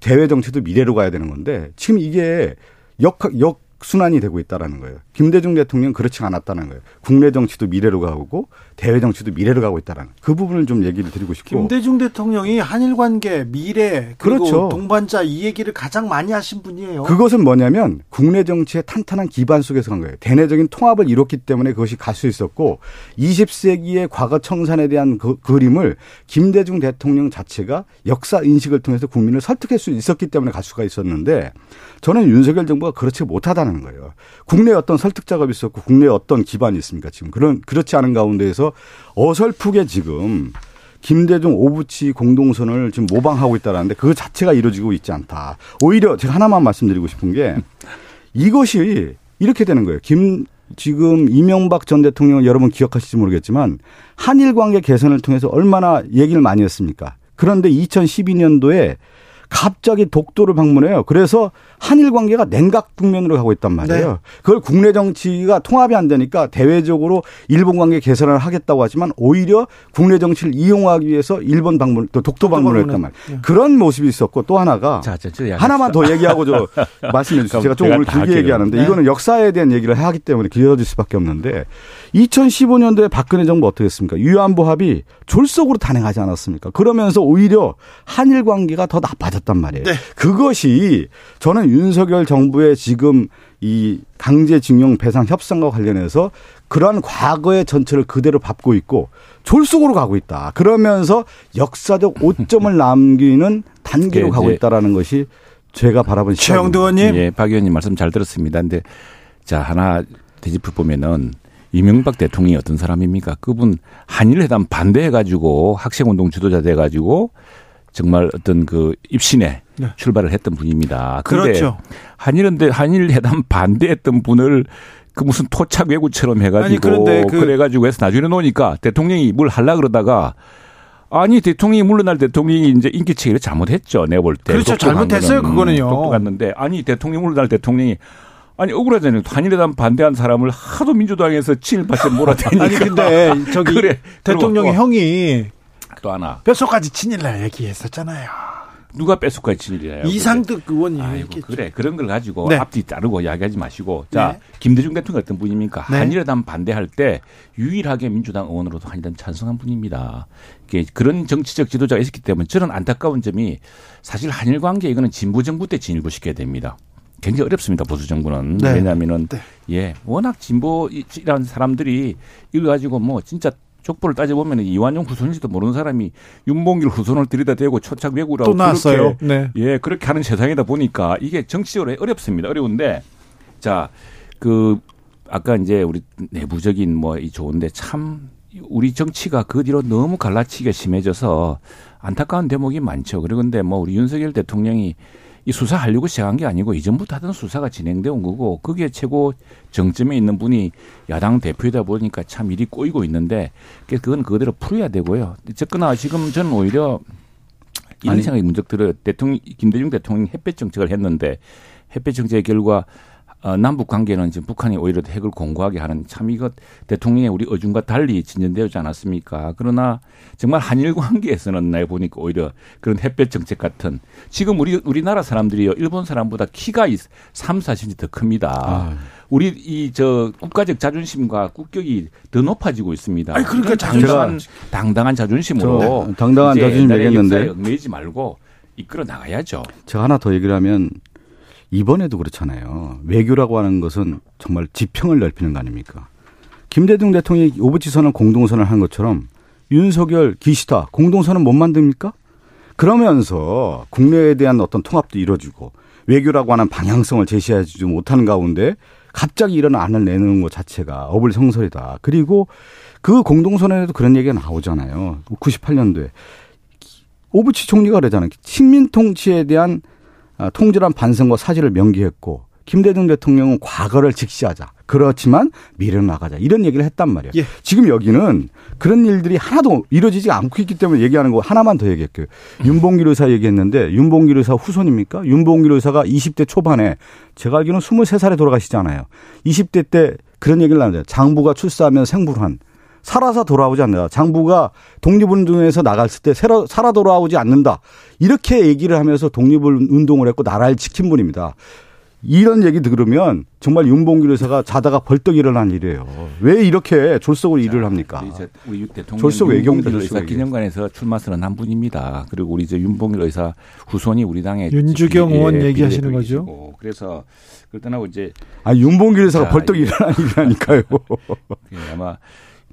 대외 정치도 미래로 가야 되는 건데 지금 이게 역, 역 순환이 되고 있다라는 거예요. 김대중 대통령 그렇지 않았다는 거예요. 국내 정치도 미래로 가고 대외 정치도 미래로 가고 있다는 그 부분을 좀 얘기를 드리고 싶고. 김대중 대통령이 한일 관계, 미래, 그리고 그렇죠. 동반자 이 얘기를 가장 많이 하신 분이에요. 그것은 뭐냐면 국내 정치의 탄탄한 기반 속에서 간 거예요. 대내적인 통합을 이뤘기 때문에 그것이 갈 수 있었고 20세기의 과거 청산에 대한 그 그림을 김대중 대통령 자체가 역사 인식을 통해서 국민을 설득할 수 있었기 때문에 갈 수가 있었는데 저는 윤석열 정부가 그렇지 못하 다는 거예요. 국내 어떤 설득 작업이 있었고 국내 어떤 기반이 있습니까? 지금 그런 그렇지 않은 가운데에서 어설프게 지금 김대중 오부치 공동선을 지금 모방하고 있다라는데 그 자체가 이루어지고 있지 않다. 오히려 제가 하나만 말씀드리고 싶은 게 이것이 이렇게 되는 거예요. 김 지금 이명박 전 대통령 여러분 기억하실지 모르겠지만 한일 관계 개선을 통해서 얼마나 얘기를 많이 했습니까? 그런데 2012년도에 갑자기 독도를 방문해요. 그래서 한일 관계가 냉각 국면으로 가고 있단 말이에요. 네. 그걸 국내 정치가 통합이 안 되니까 대외적으로 일본 관계 개선을 하겠다고 하지만 오히려 국내 정치를 이용하기 위해서 일본 방문 또 독도, 방문을 했단 말이에요. 네. 그런 모습이 있었고 또 하나가 자, 자, 하나만 더 얘기하고 저 말씀해 주세요. 제가 좀 오늘 길게 얘기하는데 네. 이거는 역사에 대한 얘기를 하기 때문에 길어질 수밖에 없는데 2015년도에 박근혜 정부 어떻게 했습니까? 위안부 합의 졸속으로 단행하지 않았습니까? 그러면서 오히려 한일 관계가 더 나빠졌단 말이에요. 네. 그것이 저는 윤석열 정부의 지금 이 강제징용 배상 협상과 관련해서 그러한 과거의 전체를 그대로 밟고 있고 졸속으로 가고 있다. 그러면서 역사적 오점을 남기는 단계로 예, 가고 있다라는 것이 제가 바라본 시각입니다. 최영도 의원님. 예, 박 의원님 말씀 잘 들었습니다. 근데 자, 하나 되짚어 보면은 이명박 대통령이 어떤 사람입니까? 그분 한일회담 반대해가지고 학생운동 주도자 돼가지고 정말 어떤 그 입신에 네. 출발을 했던 분입니다. 그렇죠. 한일인데 한일 회담 반대했던 분을 그 무슨 토착 외구처럼 해가지고 그 그래가지고 해서 나중에 놓으니까 대통령이 뭘 할라 그러다가 아니 대통령이 물러날 대통령이 이제 인기 체계를 잘못했죠. 내가 볼 때. 그렇죠. 잘못했어요. 그거는요. 똑똑했는데 아니 대통령 물러날 대통령이 아니 억울하잖아요. 한일회담 반대한 사람을 하도 민주당에서 7, 8세 몰아대니까. 아니 근데 저기 그래. 대통령의 형이 또 하나 뼛속까지 친일날 얘기했었잖아요. 누가 뼛속까지 친일이에요? 이상득 의원이 아이고, 그래 그런 걸 가지고 네. 앞뒤 따르고 이야기하지 마시고 자 네. 김대중 대통령 어떤 분입니까? 네. 한일회담 반대할 때 유일하게 민주당 의원으로도 한일회담 찬성한 분입니다. 그런 정치적 지도자가 있었기 때문에 저는 안타까운 점이 사실 한일 관계 이거는 진보 정부 때 진일보 시켜야 됩니다. 굉장히 어렵습니다 보수 정부는 네. 왜냐하면은 네. 예 워낙 진보이라는 사람들이 이거 가지고 뭐 진짜 족보를 따져보면 이완용 후손인지도 모르는 사람이 윤봉길 후손을 들이다 대고 초착 외구라고 또 나왔어요. 네. 예, 그렇게 하는 세상이다 보니까 이게 정치적으로 어렵습니다. 어려운데 자, 그 아까 이제 우리 내부적인 뭐 이 좋은데 참 우리 정치가 그 뒤로 너무 갈라치기가 심해져서 안타까운 대목이 많죠. 그런데 뭐 우리 윤석열 대통령이 이 수사하려고 시작한 게 아니고 이전부터 하던 수사가 진행되어 온 거고 그게 최고 정점에 있는 분이 야당 대표이다 보니까 참 일이 꼬이고 있는데 그건 그대로 풀어야 되고요. 어쨌거나 지금 저는 오히려 이런 아니. 생각이 문득 들어요. 대통령 김대중 대통령이 햇볕 정책을 했는데 햇볕 정책의 결과 어, 남북 관계는 지금 북한이 오히려 핵을 공고하게 하는 참 이것 대통령의 우리 어중과 달리 진전되지 않았습니까? 그러나 정말 한일 관계에서는 나 보니까 오히려 그런 햇볕 정책 같은 지금 우리 우리나라 사람들이요 일본 사람보다 키가 3, 4cm 더 큽니다. 아. 우리 이 저 국가적 자존심과 국격이 더 높아지고 있습니다. 아니 그러니까 당당한 당당한 자존심으로 당당한 자존심 얘기했는데 매지 말고 이끌어 나가야죠. 제가 하나 더 얘기를 하면 이번에도 그렇잖아요. 외교라고 하는 것은 정말 지평을 넓히는 거 아닙니까? 김대중 대통령이 오부지선을 공동선을 한 것처럼 윤석열, 기시다 공동선은 못 만듭니까? 그러면서 국내에 대한 어떤 통합도 이루어지고 외교라고 하는 방향성을 제시하지 못하는 가운데 갑자기 이런 안을 내는 것 자체가 어불성설이다. 그리고 그 공동선언에도 그런 얘기가 나오잖아요. 98년도에 오부치 총리가 그러잖아요. 식민 통치에 대한 아, 통절한 반성과 사죄를 명기했고 김대중 대통령은 과거를 직시하자. 그렇지만 미래를 나가자. 이런 얘기를 했단 말이에요. 예. 지금 여기는 그런 일들이 하나도 이루어지지 않고 있기 때문에 얘기하는 거 하나만 더 얘기할게요. 윤봉길 의사 얘기했는데 윤봉길 의사 후손입니까? 윤봉길 의사가 20대 초반에 제가 알기로는 23살에 돌아가시잖아요. 20대 때 그런 얘기를 하는데 장부가 출사하면 생불한 살아서 돌아오지 않는다. 장부가 독립운동에서 나갔을 때 살아 돌아오지 않는다. 이렇게 얘기를 하면서 독립운동을 했고 나라를 지킨 분입니다. 이런 얘기 들으면 정말 윤봉길 의사가 자다가 벌떡 일어난 일이에요. 왜 이렇게 졸속으로 일을 합니까? 우리 대통령 졸속 외교입니다. 의사 기념관에서 출마 선언 한 분입니다. 그리고 우리 이제 윤봉길 의사 후손이 우리 당의 윤주경 의원 얘기하시는 거죠. 그래서 그걸 떠나고 이제 아 윤봉길 의사가 벌떡 일어난 일이라니까요. 아마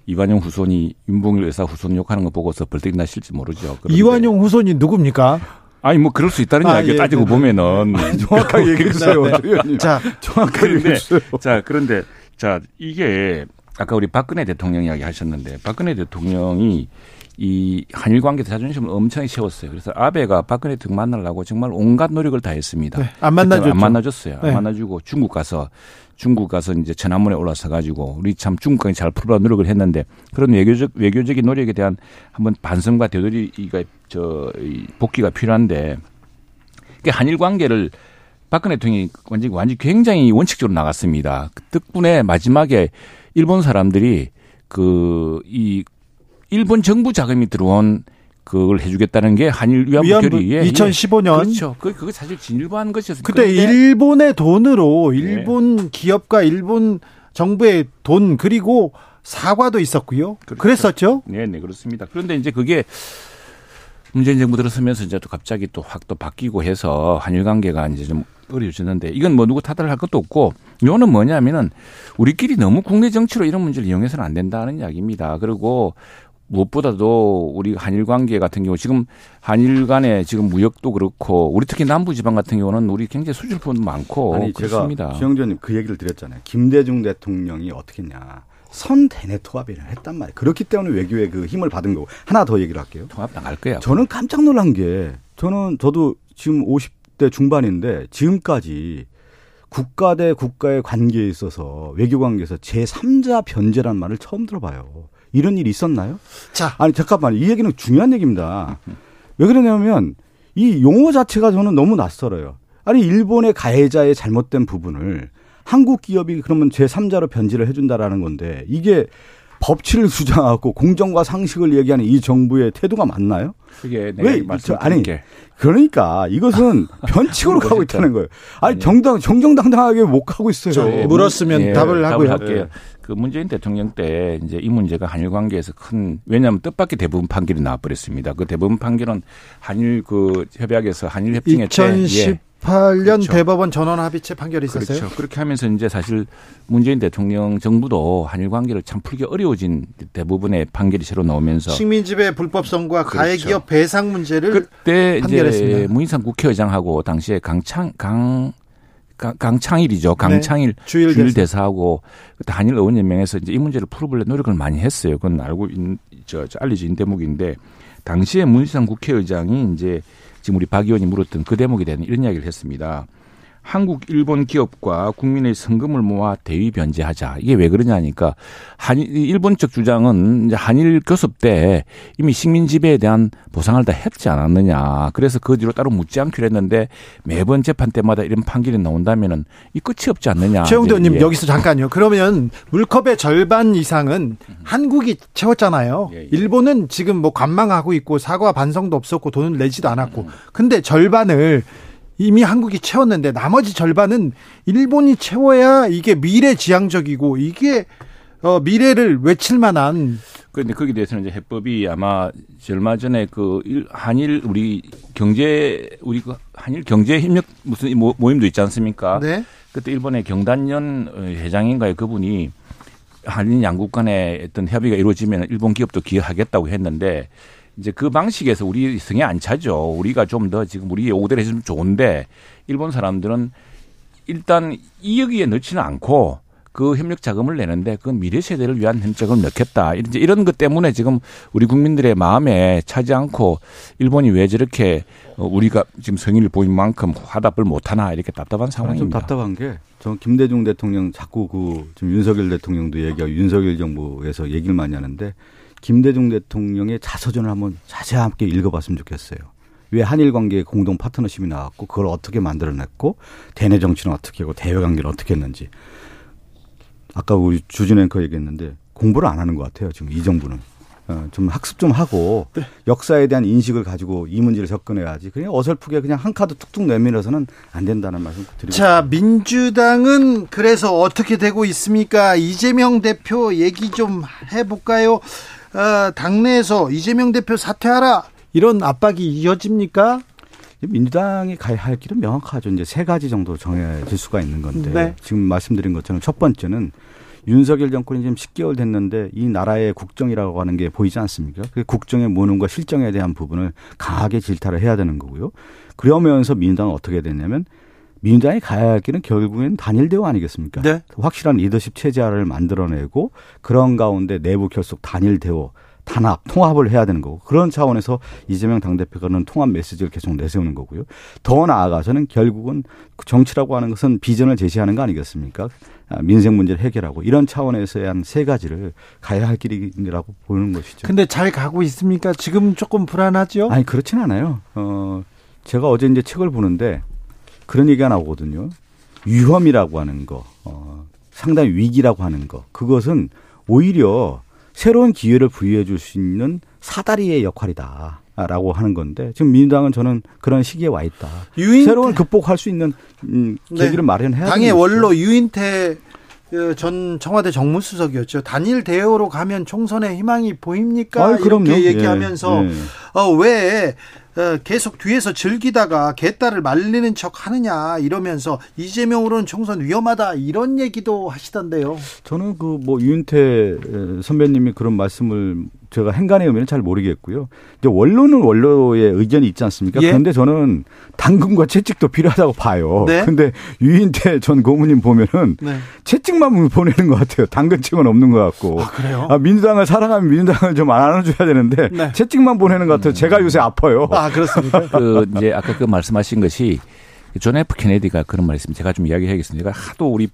이완용 후손이 윤봉길 의사 후손 욕하는 거 보고서 벌떡 나실지 모르죠. 이완용 후손이 누굽니까? 아니 뭐 그럴 수 있다는 아, 이야기 예, 따지고 네, 보면은 네. 정확하게 얘기해 주세요. 네. 자, 정확하게 얘기해 주세요. 자, 그런데 자, 이게 아까 우리 박근혜 대통령 이야기 하셨는데 박근혜 대통령이 이 한일 관계 자존심을 엄청 세웠어요. 그래서 아베가 박근혜 대통령 만나려고 정말 온갖 노력을 다했습니다. 네, 안 만나줬죠. 안 만나줬어요. 네. 안 만나주고 중국 가서 중국 가서 이제 천안문에 올라서 가지고 우리 참 중국과 잘 풀어 노력을 했는데 그런 외교적 외교적인 노력에 대한 한번 반성과 되돌이가 저 복귀가 필요한데 그 한일 관계를 박근혜 대통령이 완전히 완전히 굉장히 원칙적으로 나갔습니다. 그 덕분에 마지막에 일본 사람들이 그 이 일본 정부 자금이 들어온 그걸 해주겠다는 게 한일 위안부, 위안부 결의 2015년 예. 그렇죠. 그 그게 사실 진일보한 것이었어요. 그때 일본의 돈으로 네. 일본 네. 기업과 일본 정부의 돈 그리고 사과도 있었고요. 그렇죠. 그랬었죠 네, 네 그렇습니다. 그런데 이제 그게 문재인 정부 들어서면서 이제 또 갑자기 또 확 또 바뀌고 해서 한일 관계가 이제 좀 어려워졌는데 이건 뭐 누구 탓을 할 것도 없고 이거는 뭐냐면은 우리끼리 너무 국내 정치로 이런 문제를 이용해서는 안 된다는 이야기입니다. 그리고 무엇보다도 우리 한일 관계 같은 경우 지금 한일 간의 지금 무역도 그렇고 우리 특히 남부 지방 같은 경우는 우리 굉장히 수출 부분도 많고 아니, 그렇습니다. 제가 주영재님 그 얘기를 드렸잖아요. 김대중 대통령이 어떻게 했냐. 선 대내 통합을 했단 말이에요. 그렇기 때문에 외교의 그 힘을 받은 거고 하나 더 얘기를 할게요. 통합 나갈 거야. 저는 깜짝 놀란 게 저는 저도 지금 50대 중반인데 지금까지 국가 대 국가의 관계에 있어서 외교 관계에서 제3자 변제란 말을 처음 들어봐요. 이런 일이 있었나요? 자. 아니, 잠깐만. 이 얘기는 중요한 얘기입니다. 왜 그러냐면 이 용어 자체가 저는 너무 낯설어요. 아니, 일본의 가해자의 잘못된 부분을 한국 기업이 그러면 제3자로 변질을 해준다라는 건데 이게 법치를 주장하고 공정과 상식을 얘기하는 이 정부의 태도가 맞나요? 그게 왜 저, 아니 게. 그러니까 이것은 변칙으로 가고 있다는 거예요. 아니 정당 정정당당하게 못 가고 있어요. 물었으면 예, 답을 하고요. 할게요. 예. 그 문재인 대통령 때 이제 이 문제가 한일 관계에서 큰 왜냐하면 뜻밖의 대부분 판결이 나와버렸습니다. 그 대부분 판결은 한일 그 협약에서 한일 협정에 2010 8년 그렇죠. 대법원 전원 합의체 판결이 있었어요. 그렇죠. 그렇게 하면서 이제 사실 문재인 대통령 정부도 한일 관계를 참 풀기 어려워진 대부분의 판결이 새로 나오면서 식민지배 불법성과 그렇죠. 가해기업 배상 문제를 그때 판결했습니다. 이제 문희상 국회의장하고 당시에 강창 강 강창일이죠. 네. 강창일 네. 주일, 주일 대사. 하고 단일 의원연맹에서 이제 이 문제를 풀어보려 노력을 많이 했어요. 그건 알고 있, 저, 저 알려진 대목인데 당시에 문희상 국회의장이 이제 지금 우리 박 의원이 물었던 그 대목에 대한 이런 이야기를 했습니다. 한국 일본 기업과 국민의 성금을 모아 대위 변제하자. 이게 왜 그러냐니까 한 일본 측 주장은 한일 교섭 때 이미 식민 지배에 대한 보상을 다 했지 않았느냐. 그래서 그 뒤로 따로 묻지 않기로 했는데 매번 재판 때마다 이런 판결이 나온다면은 이 끝이 없지 않느냐. 최영도 의원님 예. 여기서 잠깐요. 그러면 물컵의 절반 이상은 한국이 채웠잖아요. 예, 예. 일본은 지금 뭐 관망하고 있고 사과 반성도 없었고 돈을 내지도 않았고. 음. 근데 절반을 이미 한국이 채웠는데 나머지 절반은 일본이 채워야 이게 미래지향적이고 이게 어, 미래를 외칠 만한. 그런데 거기에 대해서는 이제 해법이 아마 얼마 전에 그 한일 우리 경제 우리 그 한일 경제 협력 무슨 모임도 있지 않습니까? 네. 그때 일본의 경단년 회장인가요 그분이 한일 양국 간의 어떤 협의가 이루어지면 일본 기업도 기여하겠다고 했는데 이제 그 방식에서 우리 성에 안 차죠. 우리가 좀 더 지금 우리 요구대로 해주면 좋은데 일본 사람들은 일단 이 여기에 넣지는 않고 그 협력 자금을 내는데 그건 미래 세대를 위한 협력을 넣겠다. 이제 이런 것 때문에 지금 우리 국민들의 마음에 차지 않고 일본이 왜 저렇게 우리가 지금 성의를 보인 만큼 화답을 못 하나 이렇게 답답한 상황입니다. 좀 답답한 게 저는 김대중 대통령 자꾸 그 지금 윤석열 대통령도 얘기하고 윤석열 정부에서 얘기를 많이 하는데 김대중 대통령의 자서전을 한번 자세하게 읽어봤으면 좋겠어요. 왜 한일 관계에 공동 파트너십이 나왔고 그걸 어떻게 만들어냈고 대내 정치는 어떻게 하고 대외 관계를 어떻게 했는지 아까 우리 주진 앵커 얘기했는데 공부를 안 하는 것 같아요. 지금 이 정부는. 어, 좀 학습 좀 하고 네. 역사에 대한 인식을 가지고 이 문제를 접근해야지. 그냥 어설프게 그냥 한 카드 툭툭 내밀어서는 안 된다는 말씀 드리고 자, 싶습니다. 민주당은 그래서 어떻게 되고 있습니까? 이재명 대표 얘기 좀 해볼까요? 어, 당내에서 이재명 대표 사퇴하라 이런 압박이 이어집니까? 민주당이 가야 할 길은 명확하죠. 이제 세 가지 정도 정해질 수가 있는 건데 네. 지금 말씀드린 것처럼 첫 번째는 윤석열 정권이 지금 10개월 됐는데 이 나라의 국정이라고 하는 게 보이지 않습니까? 그 국정의 무능과 실정에 대한 부분을 강하게 질타를 해야 되는 거고요. 그러면서 민주당은 어떻게 됐냐면 민주당이 가야 할 길은 결국엔 단일 대우 아니겠습니까? 네. 확실한 리더십 체제를 만들어내고 그런 가운데 내부 결속 단일 대우 단합, 통합을 해야 되는 거고 그런 차원에서 이재명 당대표가는 통합 메시지를 계속 내세우는 거고요. 더 나아가서는 결국은 정치라고 하는 것은 비전을 제시하는 거 아니겠습니까? 아, 민생 문제를 해결하고 이런 차원에서의 한 세 가지를 가야 할 길이라고 보는 것이죠. 근데 잘 가고 있습니까? 지금 조금 불안하죠? 아니 그렇진 않아요. 어 제가 어제 이제 책을 보는데 그런 얘기가 나오거든요. 위험이라고 하는 거, 어, 상당히 위기라고 하는 거, 그것은 오히려 새로운 기회를 부여해 줄 수 있는 사다리의 역할이다. 라고 하는 건데 지금 민주당은 저는 그런 시기에 와 있다. 유인 새로운 극복할 수 있는 음, 네. 계기를 네. 마련해야 당의 원로 유인태 그전 청와대 정무수석이었죠. 단일 대우로 가면 총선에 희망이 보입니까? 아, 이렇게 얘기하면서 예, 예. 어, 왜 어, 계속 뒤에서 즐기다가 개딸을 말리는 척 하느냐 이러면서 이재명으로는 총선 위험하다 이런 얘기도 하시던데요. 저는 그 뭐 유인태 선배님이 그런 말씀을 제가 행간의 의미는 잘 모르겠고요. 이제 원로는 원로의 의견이 있지 않습니까? 예? 그런데 저는 당근과 채찍도 필요하다고 봐요. 네? 근데 유인태 전 고문님 보면은 네. 채찍만 보내는 것 같아요. 당근책은 없는 것 같고. 아, 그래요? 아, 민주당을 사랑하면 민주당을 좀 안아줘야 되는데 네. 채찍만 보내는 것 같아요. 제가 요새 아파요. 아, 그렇습니까? 그 이제 아까 그 말씀하신 것이 존 F 케네디가 그런 말했습니다. 제가 좀 이야기해야겠습니다. 하도 우리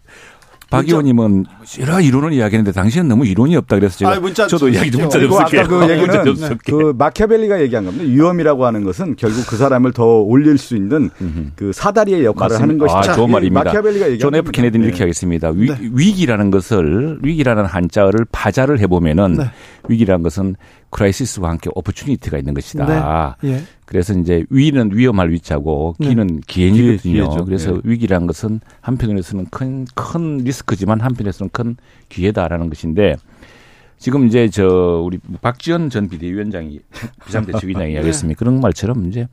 박 의원님은 여러 이론을 이야기했는데 당신은 너무 이론이 없다 그래서 제가 아, 문자 저도 이야기 좀 문자 접속해. 아까 그 얘기는 네. 그 마키아벨리가 얘기한 겁니다. 위험이라고 하는 것은 결국 그 사람을 더 올릴 수 있는 그 사다리의 역할을 맞습니다. 하는 것이다. 아, 좋은 말입니다. 마키아벨리가 얘기한 존 F 케네디는 네. 이렇게 하겠습니다. 위, 네. 위기라는 것을 위기라는 한자를 파자를 해보면은 네. 위기라는 것은 crisis와 함께 opportunity가 있는 것이다. 네. 예. 그래서 이제 위는 위험할 위자고 네. 기는 네. 기회이거든요. 기회죠. 그래서 네. 위기라는 것은 한편에서는 큰, 큰 리스크지만 한편에서는 큰 기회다라는 것인데 지금 이제 저 우리 박지원 전 비대위원장이 비상대책위원장이 네. 이야기했습니다. 그런 말처럼 이제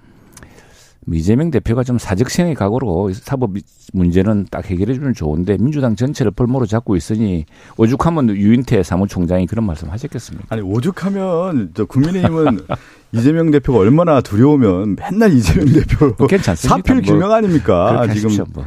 이재명 대표가 좀 사적생의 각오로 사법 문제는 딱 해결해 주면 좋은데 민주당 전체를 볼모로 잡고 있으니 오죽하면 유인태 사무총장이 그런 말씀 하셨겠습니까? 아니 오죽하면 저 국민의힘은 이재명 대표가 얼마나 두려우면 맨날 이재명 대표 뭐 사필 뭐 규명 아닙니까? 지금 뭐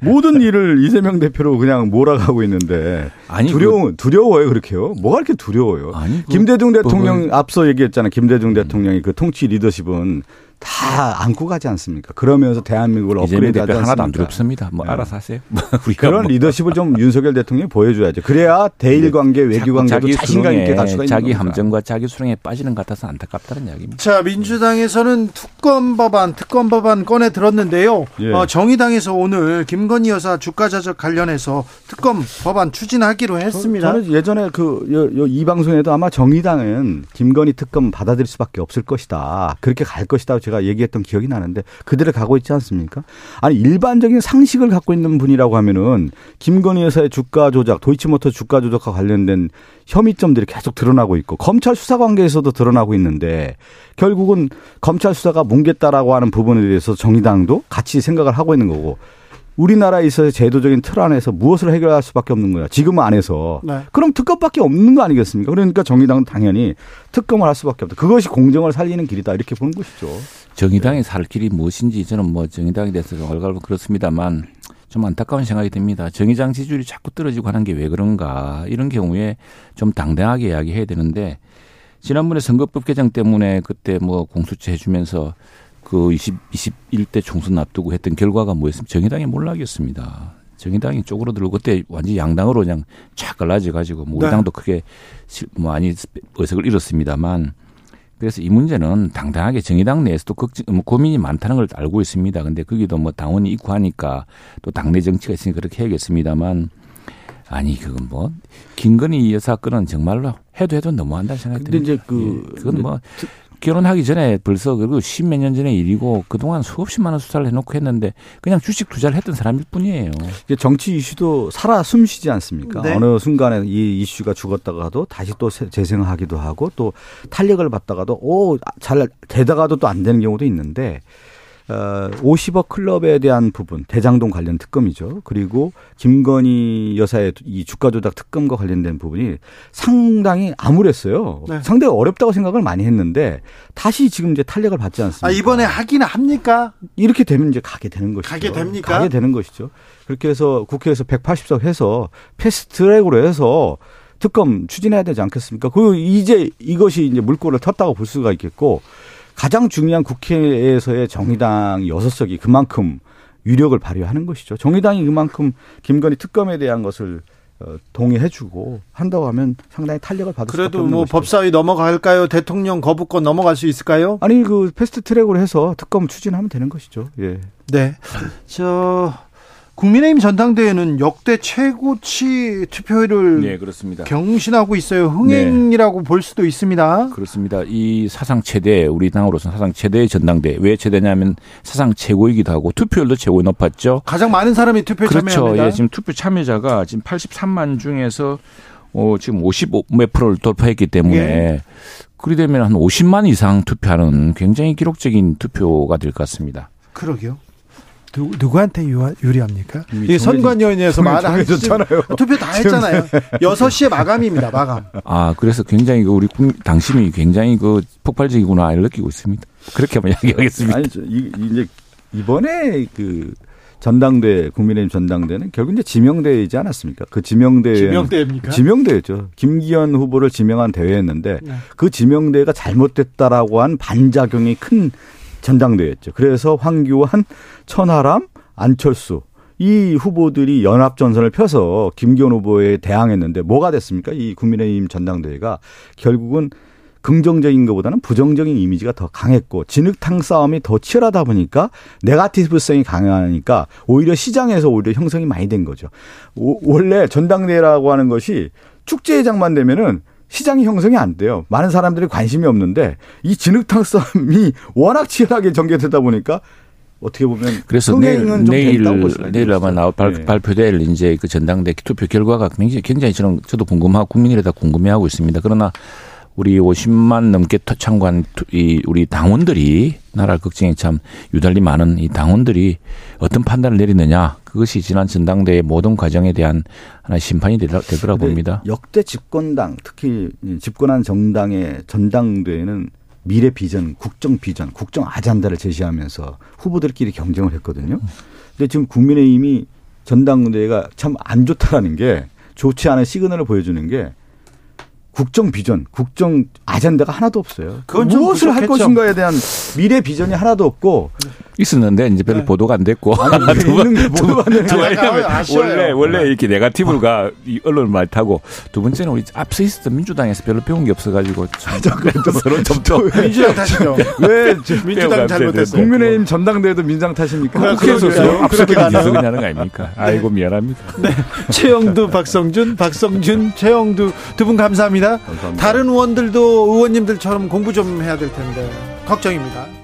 모든 일을 이재명 대표로 그냥 몰아가고 있는데 아니 두려워 그, 두려워요 그렇게요? 뭐가 이렇게 두려워요? 아니 그, 김대중 대통령 뭐, 앞서 얘기했잖아. 김대중 음. 대통령이 그 통치 리더십은 다 안고 가지 않습니까? 그러면서 대한민국을 업그레이드 하지 않습니까? 하나도 안 두렵습니다. 뭐 네. 알아서 하세요. 그런 뭐. 리더십을 좀 윤석열 대통령이 보여줘야죠. 그래야 대일 관계, 외교 관계도 자신감 있게 갈 수가 있는 자기 함정과 자기 수렁에 빠지는 것 같아서 안타깝다는 이야기입니다. 자, 민주당에서는 특검 법안, 특검 법안 꺼내 들었는데요. 예. 어, 정의당에서 오늘 김건희 여사 주가 조작 관련해서 특검 법안 추진하기로 했습니다. 저 는 예전에 그이 방송에도 아마 정의당은 김건희 특검 받아들일 수밖에 없을 것이다. 그렇게 갈 것이다. 제가 제가 얘기했던 기억이 나는데 그대로 가고 있지 않습니까? 아니 일반적인 상식을 갖고 있는 분이라고 하면은 김건희 여사의 주가 조작, 도이치모터 주가 조작과 관련된 혐의점들이 계속 드러나고 있고 검찰 수사 관계에서도 드러나고 있는데 결국은 검찰 수사가 뭉갰다라고 하는 부분에 대해서 정의당도 같이 생각을 하고 있는 거고 우리나라에 있어서 제도적인 틀 안에서 무엇을 해결할 수밖에 없는 거야. 지금 안에서. 네. 그럼 특검밖에 없는 거 아니겠습니까? 그러니까 정의당은 당연히 특검을 할 수밖에 없다. 그것이 공정을 살리는 길이다. 이렇게 보는 것이죠. 정의당의 살 길이 무엇인지 저는 뭐 정의당에 대해서 얼갈고 그렇습니다만 좀 안타까운 생각이 듭니다. 정의당 지지율이 자꾸 떨어지고 하는 게 왜 그런가. 이런 경우에 좀 당당하게 이야기해야 되는데 지난번에 선거법 개정 때문에 그때 뭐 공수처 해주면서 그 20, 21대 총선 앞두고 했던 결과가 뭐였습니까? 정의당이 몰락이었습니다. 정의당이 쪼그러들고 그때 완전 양당으로 그냥 쫙 갈라져 가지고 뭐 우리 네. 당도 크게 뭐 아니 의석을 잃었습니다만 그래서 이 문제는 당당하게 정의당 내에서도 걱정, 뭐 고민이 많다는 걸 알고 있습니다. 근데 거기도 뭐 당원이 있고 하니까 또 당내 정치가 있으니까 그렇게 해야겠습니다만 아니 그건 뭐 김건희 여사 건은 정말로 해도 해도 너무한다 생각이 듭니다. 근데 이제 그 예, 그건 뭐 결혼하기 전에 벌써 그리고 십몇 년 전의 일이고 그동안 수없이 많은 수사를 해놓고 했는데 그냥 주식 투자를 했던 사람일 뿐이에요. 정치 이슈도 살아 숨쉬지 않습니까? 네. 어느 순간에 이 이슈가 죽었다가도 다시 또 재생하기도 하고 또 탄력을 받다가도 오 잘 되다가도 또 안 되는 경우도 있는데 어, 50억 클럽에 대한 부분, 대장동 관련 특검이죠. 그리고 김건희 여사의 이 주가 조작 특검과 관련된 부분이 상당히 암울했어요. 네. 상당히 어렵다고 생각을 많이 했는데 다시 지금 이제 탄력을 받지 않습니까? 아, 이번에 하기는 합니까? 이렇게 되면 이제 가게 되는 것이죠. 가게 됩니까? 가게 되는 것이죠. 그렇게 해서 국회에서 180석 해서 패스트트랙으로 해서 특검 추진해야 되지 않겠습니까? 그리고 이제 이것이 이제 물꼬를 텄다고 볼 수가 있겠고 가장 중요한 국회에서의 정의당 여섯 석이 그만큼 위력을 발휘하는 것이죠. 정의당이 그만큼 김건희 특검에 대한 것을 어, 동의해주고 한다고 하면 상당히 탄력을 받을 수 그래도 뭐 것이죠. 법사위 넘어갈까요? 대통령 거부권 넘어갈 수 있을까요? 아니 그 패스트 트랙으로 해서 특검 추진하면 되는 것이죠. 예. 네. 저 국민의힘 전당대회는 역대 최고치 투표율을 네, 그렇습니다. 경신하고 있어요. 흥행이라고 네. 볼 수도 있습니다. 그렇습니다. 이 사상 최대 우리 당으로서 사상 최대의 전당대 왜 최대냐면 사상 최고이기도 하고 투표율도 최고 높았죠. 가장 많은 사람이 투표 그렇죠. 참여합니다. 예, 지금 투표 참여자가 지금 83만 중에서 어, 지금 55몇 프로를 돌파했기 때문에 예. 그리 되면 한 50만 이상 투표하는 굉장히 기록적인 투표가 될 것 같습니다. 그러게요. 누, 누구한테 유리합니까? 이 선관위원회에서 말하셨잖아요. 투표 다 했잖아요. 6시에 마감입니다. 마감. 아, 그래서 굉장히 그 우리 당심이 굉장히 그 폭발적이구나 느끼고 있습니다. 그렇게 한번 이야기하겠습니다. 아니, 이, 이제 이번에 그 전당대 국민의힘 전당대는 결국 이제 지명대회이지 않았습니까? 그 지명대회 지명대회입니까? 지명대회죠. 김기현 후보를 지명한 대회였는데 네. 그 지명대회가 잘못됐다라고 한 반작용이 큰 전당대회였죠. 그래서 황교안, 천하람, 안철수 이 후보들이 연합 전선을 펴서 김기현 후보에 대항했는데 뭐가 됐습니까? 이 국민의힘 전당대회가 결국은 긍정적인 것보다는 부정적인 이미지가 더 강했고 진흙탕 싸움이 더 치열하다 보니까 네가티브성이 강하니까 오히려 시장에서 오히려 형성이 많이 된 거죠. 오, 원래 전당대회라고 하는 것이 축제회장만 되면은 시장이 형성이 안 돼요. 많은 사람들이 관심이 없는데 이 진흙탕 싸움이 워낙 치열하게 전개되다 보니까 어떻게 보면 그래서 내일 내일 내일 아마 발, 네. 발표될 이제 그 전당대 투표 결과가 굉장히 굉장히 저는 저도 궁금하고 국민들이 다 궁금해하고 있습니다. 그러나 우리 50만 넘게 참관 이 우리 당원들이 나라 걱정이 참 유달리 많은 이 당원들이 어떤 판단을 내리느냐 그것이 지난 전당대회 모든 과정에 대한 하나의 심판이 될, 거라 봅니다. 역대 집권당 특히 집권한 정당의 전당대회는 미래 비전, 국정 비전, 국정 아잔다를 제시하면서 후보들끼리 경쟁을 했거든요. 근데 지금 국민의힘이 전당대회가 참 안 좋다라는 게 좋지 않은 시그널을 보여주는 게 국정 비전, 국정 아젠다가 하나도 없어요. 그건 무엇을 할 것인가에 대한 미래 비전이 하나도 없고 있었는데 이제 별로 네. 보도가 안 됐고 아니, 두 번, 두 번, 두 왜냐면 원래 원래 네. 이렇게 네가티브가 이 언론을 많이 타고 두 번째는 우리 앞서 있었던 민주당에서 별로 배운 게 없어가지고 서로 점점 민주당 탓이죠. 왜 민주당 잘못했어요? 국민의힘 전당대회도 민주당 탓입니까? 국회에서 앞서게 기술이 하는 거 아닙니까? 네. 아이고 미안합니다. 네. 최영두, 박성준, 박성준, 최영두 두 분 감사합 니다. 감사합니다. 다른 의원들도 의원님들처럼 공부 좀 해야 될 텐데 걱정입니다.